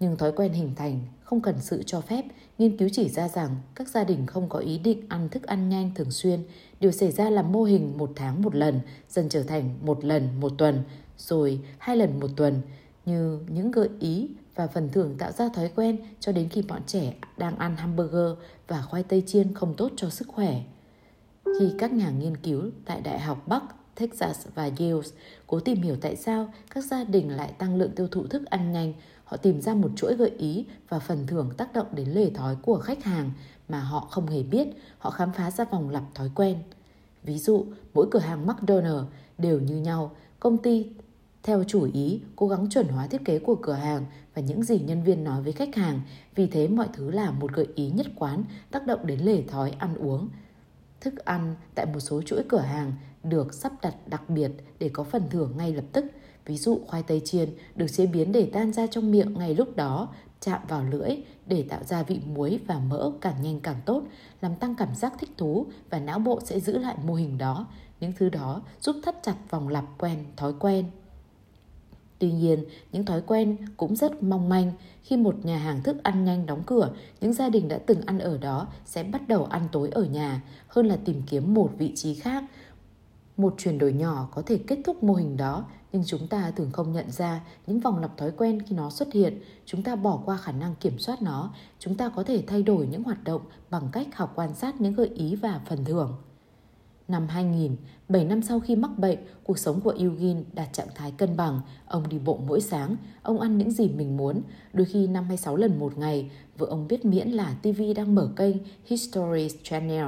Nhưng thói quen hình thành không cần sự cho phép, nghiên cứu chỉ ra rằng các gia đình không có ý định ăn thức ăn nhanh thường xuyên. Điều xảy ra là mô hình một tháng một lần, dần trở thành một lần một tuần, rồi hai lần một tuần, như những gợi ý và phần thưởng tạo ra thói quen cho đến khi bọn trẻ đang ăn hamburger và khoai tây chiên không tốt cho sức khỏe. Khi các nhà nghiên cứu tại Đại học Bắc Texas và Yale cố tìm hiểu tại sao các gia đình lại tăng lượng tiêu thụ thức ăn nhanh. Họ tìm ra một chuỗi gợi ý và phần thưởng tác động đến lề thói của khách hàng mà họ không hề biết. Họ khám phá ra vòng lặp thói quen. Ví dụ, mỗi cửa hàng McDonald's đều như nhau. Công ty theo chủ ý cố gắng chuẩn hóa thiết kế của cửa hàng và những gì nhân viên nói với khách hàng. Vì thế mọi thứ là một gợi ý nhất quán tác động đến lề thói ăn uống. Thức ăn tại một số chuỗi cửa hàng được sắp đặt đặc biệt để có phần thưởng ngay lập tức. Ví dụ khoai tây chiên được chế biến để tan ra trong miệng ngay lúc đó, chạm vào lưỡi để tạo ra vị muối và mỡ càng nhanh càng tốt, làm tăng cảm giác thích thú và não bộ sẽ giữ lại mô hình đó. Những thứ đó giúp thắt chặt vòng lặp quen, thói quen. Tuy nhiên, những thói quen cũng rất mong manh. Khi một nhà hàng thức ăn nhanh đóng cửa, những gia đình đã từng ăn ở đó sẽ bắt đầu ăn tối ở nhà hơn là tìm kiếm một vị trí khác một chuyển đổi nhỏ có thể kết thúc mô hình đó, nhưng chúng ta thường không nhận ra những vòng lặp thói quen khi nó xuất hiện. Chúng ta bỏ qua khả năng kiểm soát nó. Chúng ta có thể thay đổi những hoạt động bằng cách học quan sát những gợi ý và phần thưởng. Năm 2000, 7 năm sau khi mắc bệnh, cuộc sống của Eugene đạt trạng thái cân bằng. Ông đi bộ mỗi sáng, ông ăn những gì mình muốn, đôi khi 5 hay 6 lần một ngày. Vợ ông biết miễn là TV đang mở kênh History Channel.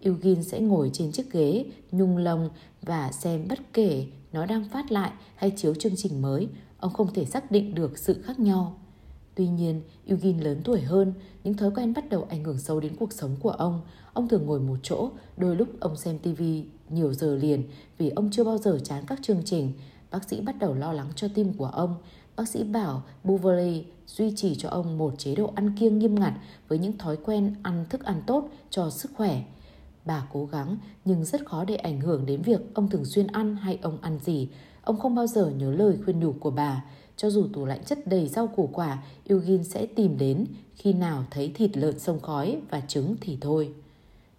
Eugene sẽ ngồi trên chiếc ghế, nhung lông và xem bất kể nó đang phát lại hay chiếu chương trình mới. Ông không thể xác định được sự khác nhau. Tuy nhiên, Eugene lớn tuổi hơn, những thói quen bắt đầu ảnh hưởng sâu đến cuộc sống của ông. Ông thường ngồi một chỗ, đôi lúc ông xem TV nhiều giờ liền vì ông chưa bao giờ chán các chương trình. Bác sĩ bắt đầu lo lắng cho tim của ông. Bác sĩ bảo Buvoli duy trì cho ông một chế độ ăn kiêng nghiêm ngặt với những thói quen ăn thức ăn tốt cho sức khỏe. Bà cố gắng nhưng rất khó để ảnh hưởng đến việc ông thường xuyên ăn hay ông ăn gì. Ông không bao giờ nhớ lời khuyên nhủ của bà. Cho dù tủ lạnh chất đầy rau củ quả, Eugene sẽ tìm đến khi nào thấy thịt lợn sông khói và trứng thì thôi.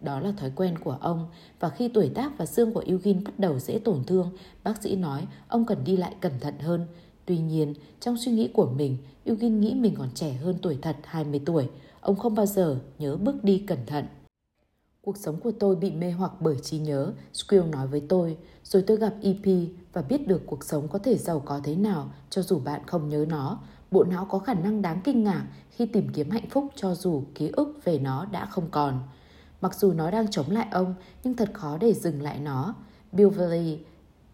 Đó là thói quen của ông và khi tuổi tác và xương của Eugene bắt đầu dễ tổn thương, bác sĩ nói ông cần đi lại cẩn thận hơn. Tuy nhiên, trong suy nghĩ của mình, Eugene nghĩ mình còn trẻ hơn tuổi thật 20 tuổi. Ông không bao giờ nhớ bước đi cẩn thận. Cuộc sống của tôi bị mê hoặc bởi trí nhớ, Squill nói với tôi. Rồi tôi gặp EP và biết được cuộc sống có thể giàu có thế nào cho dù bạn không nhớ nó. Bộ não có khả năng đáng kinh ngạc khi tìm kiếm hạnh phúc cho dù ký ức về nó đã không còn. Mặc dù nó đang chống lại ông, nhưng thật khó để dừng lại nó. Bill Valley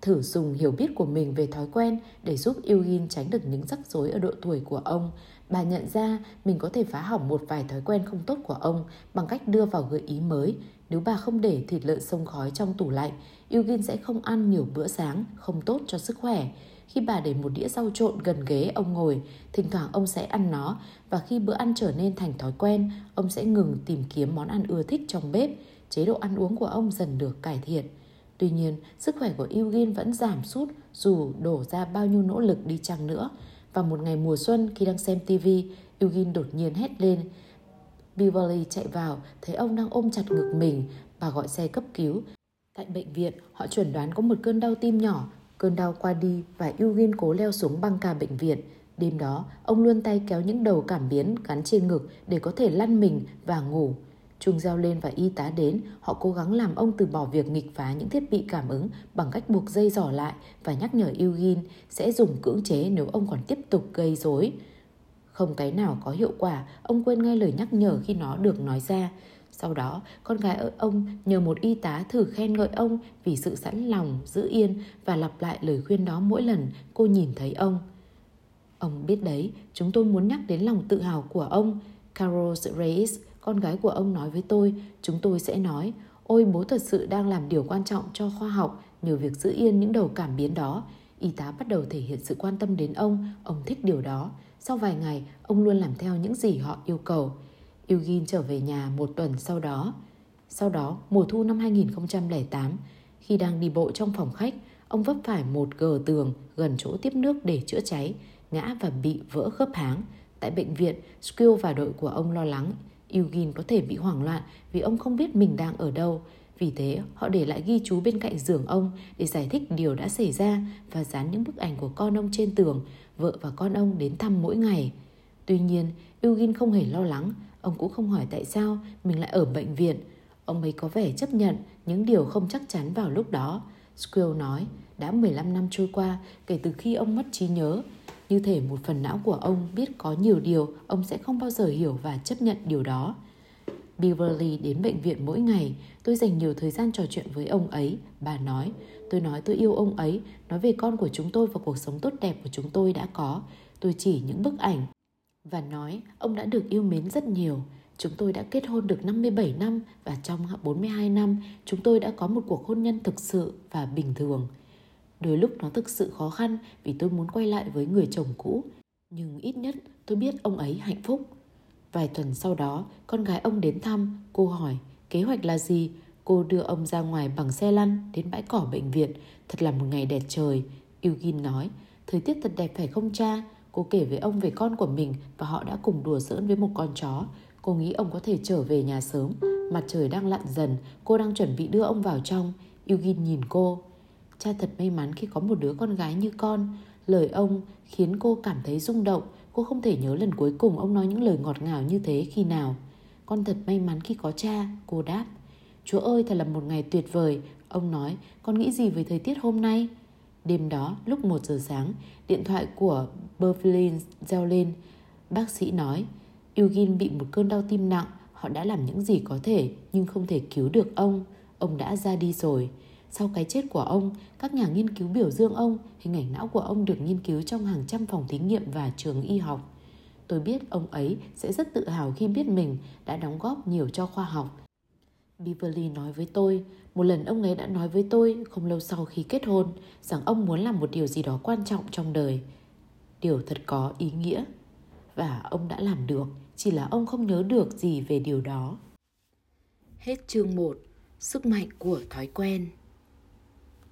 thử dùng hiểu biết của mình về thói quen để giúp Eugene tránh được những rắc rối ở độ tuổi của ông. Bà nhận ra mình có thể phá hỏng một vài thói quen không tốt của ông bằng cách đưa vào gợi ý mới. Nếu bà không để thịt lợn sông khói trong tủ lạnh, Eugene sẽ không ăn nhiều bữa sáng, không tốt cho sức khỏe. Khi bà để một đĩa rau trộn gần ghế ông ngồi, thỉnh thoảng ông sẽ ăn nó và khi bữa ăn trở nên thành thói quen, ông sẽ ngừng tìm kiếm món ăn ưa thích trong bếp. Chế độ ăn uống của ông dần được cải thiện. Tuy nhiên, sức khỏe của Eugene vẫn giảm sút dù đổ ra bao nhiêu nỗ lực đi chăng nữa vào một ngày mùa xuân khi đang xem TV, Eugene đột nhiên hét lên. Beverly chạy vào, thấy ông đang ôm chặt ngực mình. Bà gọi xe cấp cứu. Tại bệnh viện, họ chuẩn đoán có một cơn đau tim nhỏ. Cơn đau qua đi và Eugene cố leo xuống băng ca bệnh viện. Đêm đó, ông luôn tay kéo những đầu cảm biến gắn trên ngực để có thể lăn mình và ngủ chung reo lên và y tá đến, họ cố gắng làm ông từ bỏ việc nghịch phá những thiết bị cảm ứng bằng cách buộc dây giỏ lại và nhắc nhở Eugene sẽ dùng cưỡng chế nếu ông còn tiếp tục gây rối. Không cái nào có hiệu quả, ông quên ngay lời nhắc nhở khi nó được nói ra. Sau đó, con gái ông nhờ một y tá thử khen ngợi ông vì sự sẵn lòng, giữ yên và lặp lại lời khuyên đó mỗi lần cô nhìn thấy ông. Ông biết đấy, chúng tôi muốn nhắc đến lòng tự hào của ông. Carol Reyes, con gái của ông nói với tôi, chúng tôi sẽ nói, ôi bố thật sự đang làm điều quan trọng cho khoa học nhờ việc giữ yên những đầu cảm biến đó. Y tá bắt đầu thể hiện sự quan tâm đến ông, ông thích điều đó. Sau vài ngày, ông luôn làm theo những gì họ yêu cầu. Eugene trở về nhà một tuần sau đó. Sau đó, mùa thu năm 2008, khi đang đi bộ trong phòng khách, ông vấp phải một gờ tường gần chỗ tiếp nước để chữa cháy, ngã và bị vỡ khớp háng. Tại bệnh viện, Skill và đội của ông lo lắng Eugene có thể bị hoảng loạn vì ông không biết mình đang ở đâu. Vì thế, họ để lại ghi chú bên cạnh giường ông để giải thích điều đã xảy ra và dán những bức ảnh của con ông trên tường, vợ và con ông đến thăm mỗi ngày. Tuy nhiên, Eugene không hề lo lắng, ông cũng không hỏi tại sao mình lại ở bệnh viện. Ông ấy có vẻ chấp nhận những điều không chắc chắn vào lúc đó. Squill nói, đã 15 năm trôi qua kể từ khi ông mất trí nhớ, như thể một phần não của ông biết có nhiều điều ông sẽ không bao giờ hiểu và chấp nhận điều đó. Beverly đến bệnh viện mỗi ngày, tôi dành nhiều thời gian trò chuyện với ông ấy. Bà nói, tôi nói tôi yêu ông ấy, nói về con của chúng tôi và cuộc sống tốt đẹp của chúng tôi đã có. Tôi chỉ những bức ảnh và nói ông đã được yêu mến rất nhiều. Chúng tôi đã kết hôn được 57 năm và trong 42 năm chúng tôi đã có một cuộc hôn nhân thực sự và bình thường. Đôi lúc nó thực sự khó khăn vì tôi muốn quay lại với người chồng cũ. Nhưng ít nhất tôi biết ông ấy hạnh phúc. Vài tuần sau đó, con gái ông đến thăm, cô hỏi kế hoạch là gì? Cô đưa ông ra ngoài bằng xe lăn đến bãi cỏ bệnh viện. Thật là một ngày đẹp trời. Eugene nói, thời tiết thật đẹp phải không cha? Cô kể với ông về con của mình và họ đã cùng đùa giỡn với một con chó. Cô nghĩ ông có thể trở về nhà sớm. Mặt trời đang lặn dần, cô đang chuẩn bị đưa ông vào trong. Eugene nhìn cô. Cha thật may mắn khi có một đứa con gái như con. Lời ông khiến cô cảm thấy rung động. Cô không thể nhớ lần cuối cùng ông nói những lời ngọt ngào như thế khi nào. Con thật may mắn khi có cha, cô đáp. Chúa ơi, thật là một ngày tuyệt vời. Ông nói, con nghĩ gì về thời tiết hôm nay? Đêm đó, lúc 1 giờ sáng, điện thoại của Berlin reo lên. Bác sĩ nói, Eugene bị một cơn đau tim nặng, họ đã làm những gì có thể nhưng không thể cứu được ông. Ông đã ra đi rồi. Sau cái chết của ông, các nhà nghiên cứu biểu dương ông, hình ảnh não của ông được nghiên cứu trong hàng trăm phòng thí nghiệm và trường y học. Tôi biết ông ấy sẽ rất tự hào khi biết mình đã đóng góp nhiều cho khoa học. Beverly nói với tôi, một lần ông ấy đã nói với tôi không lâu sau khi kết hôn rằng ông muốn làm một điều gì đó quan trọng trong đời. Điều thật có ý nghĩa. Và ông đã làm được, chỉ là ông không nhớ được gì về điều đó. Hết chương 1 Sức mạnh của thói quen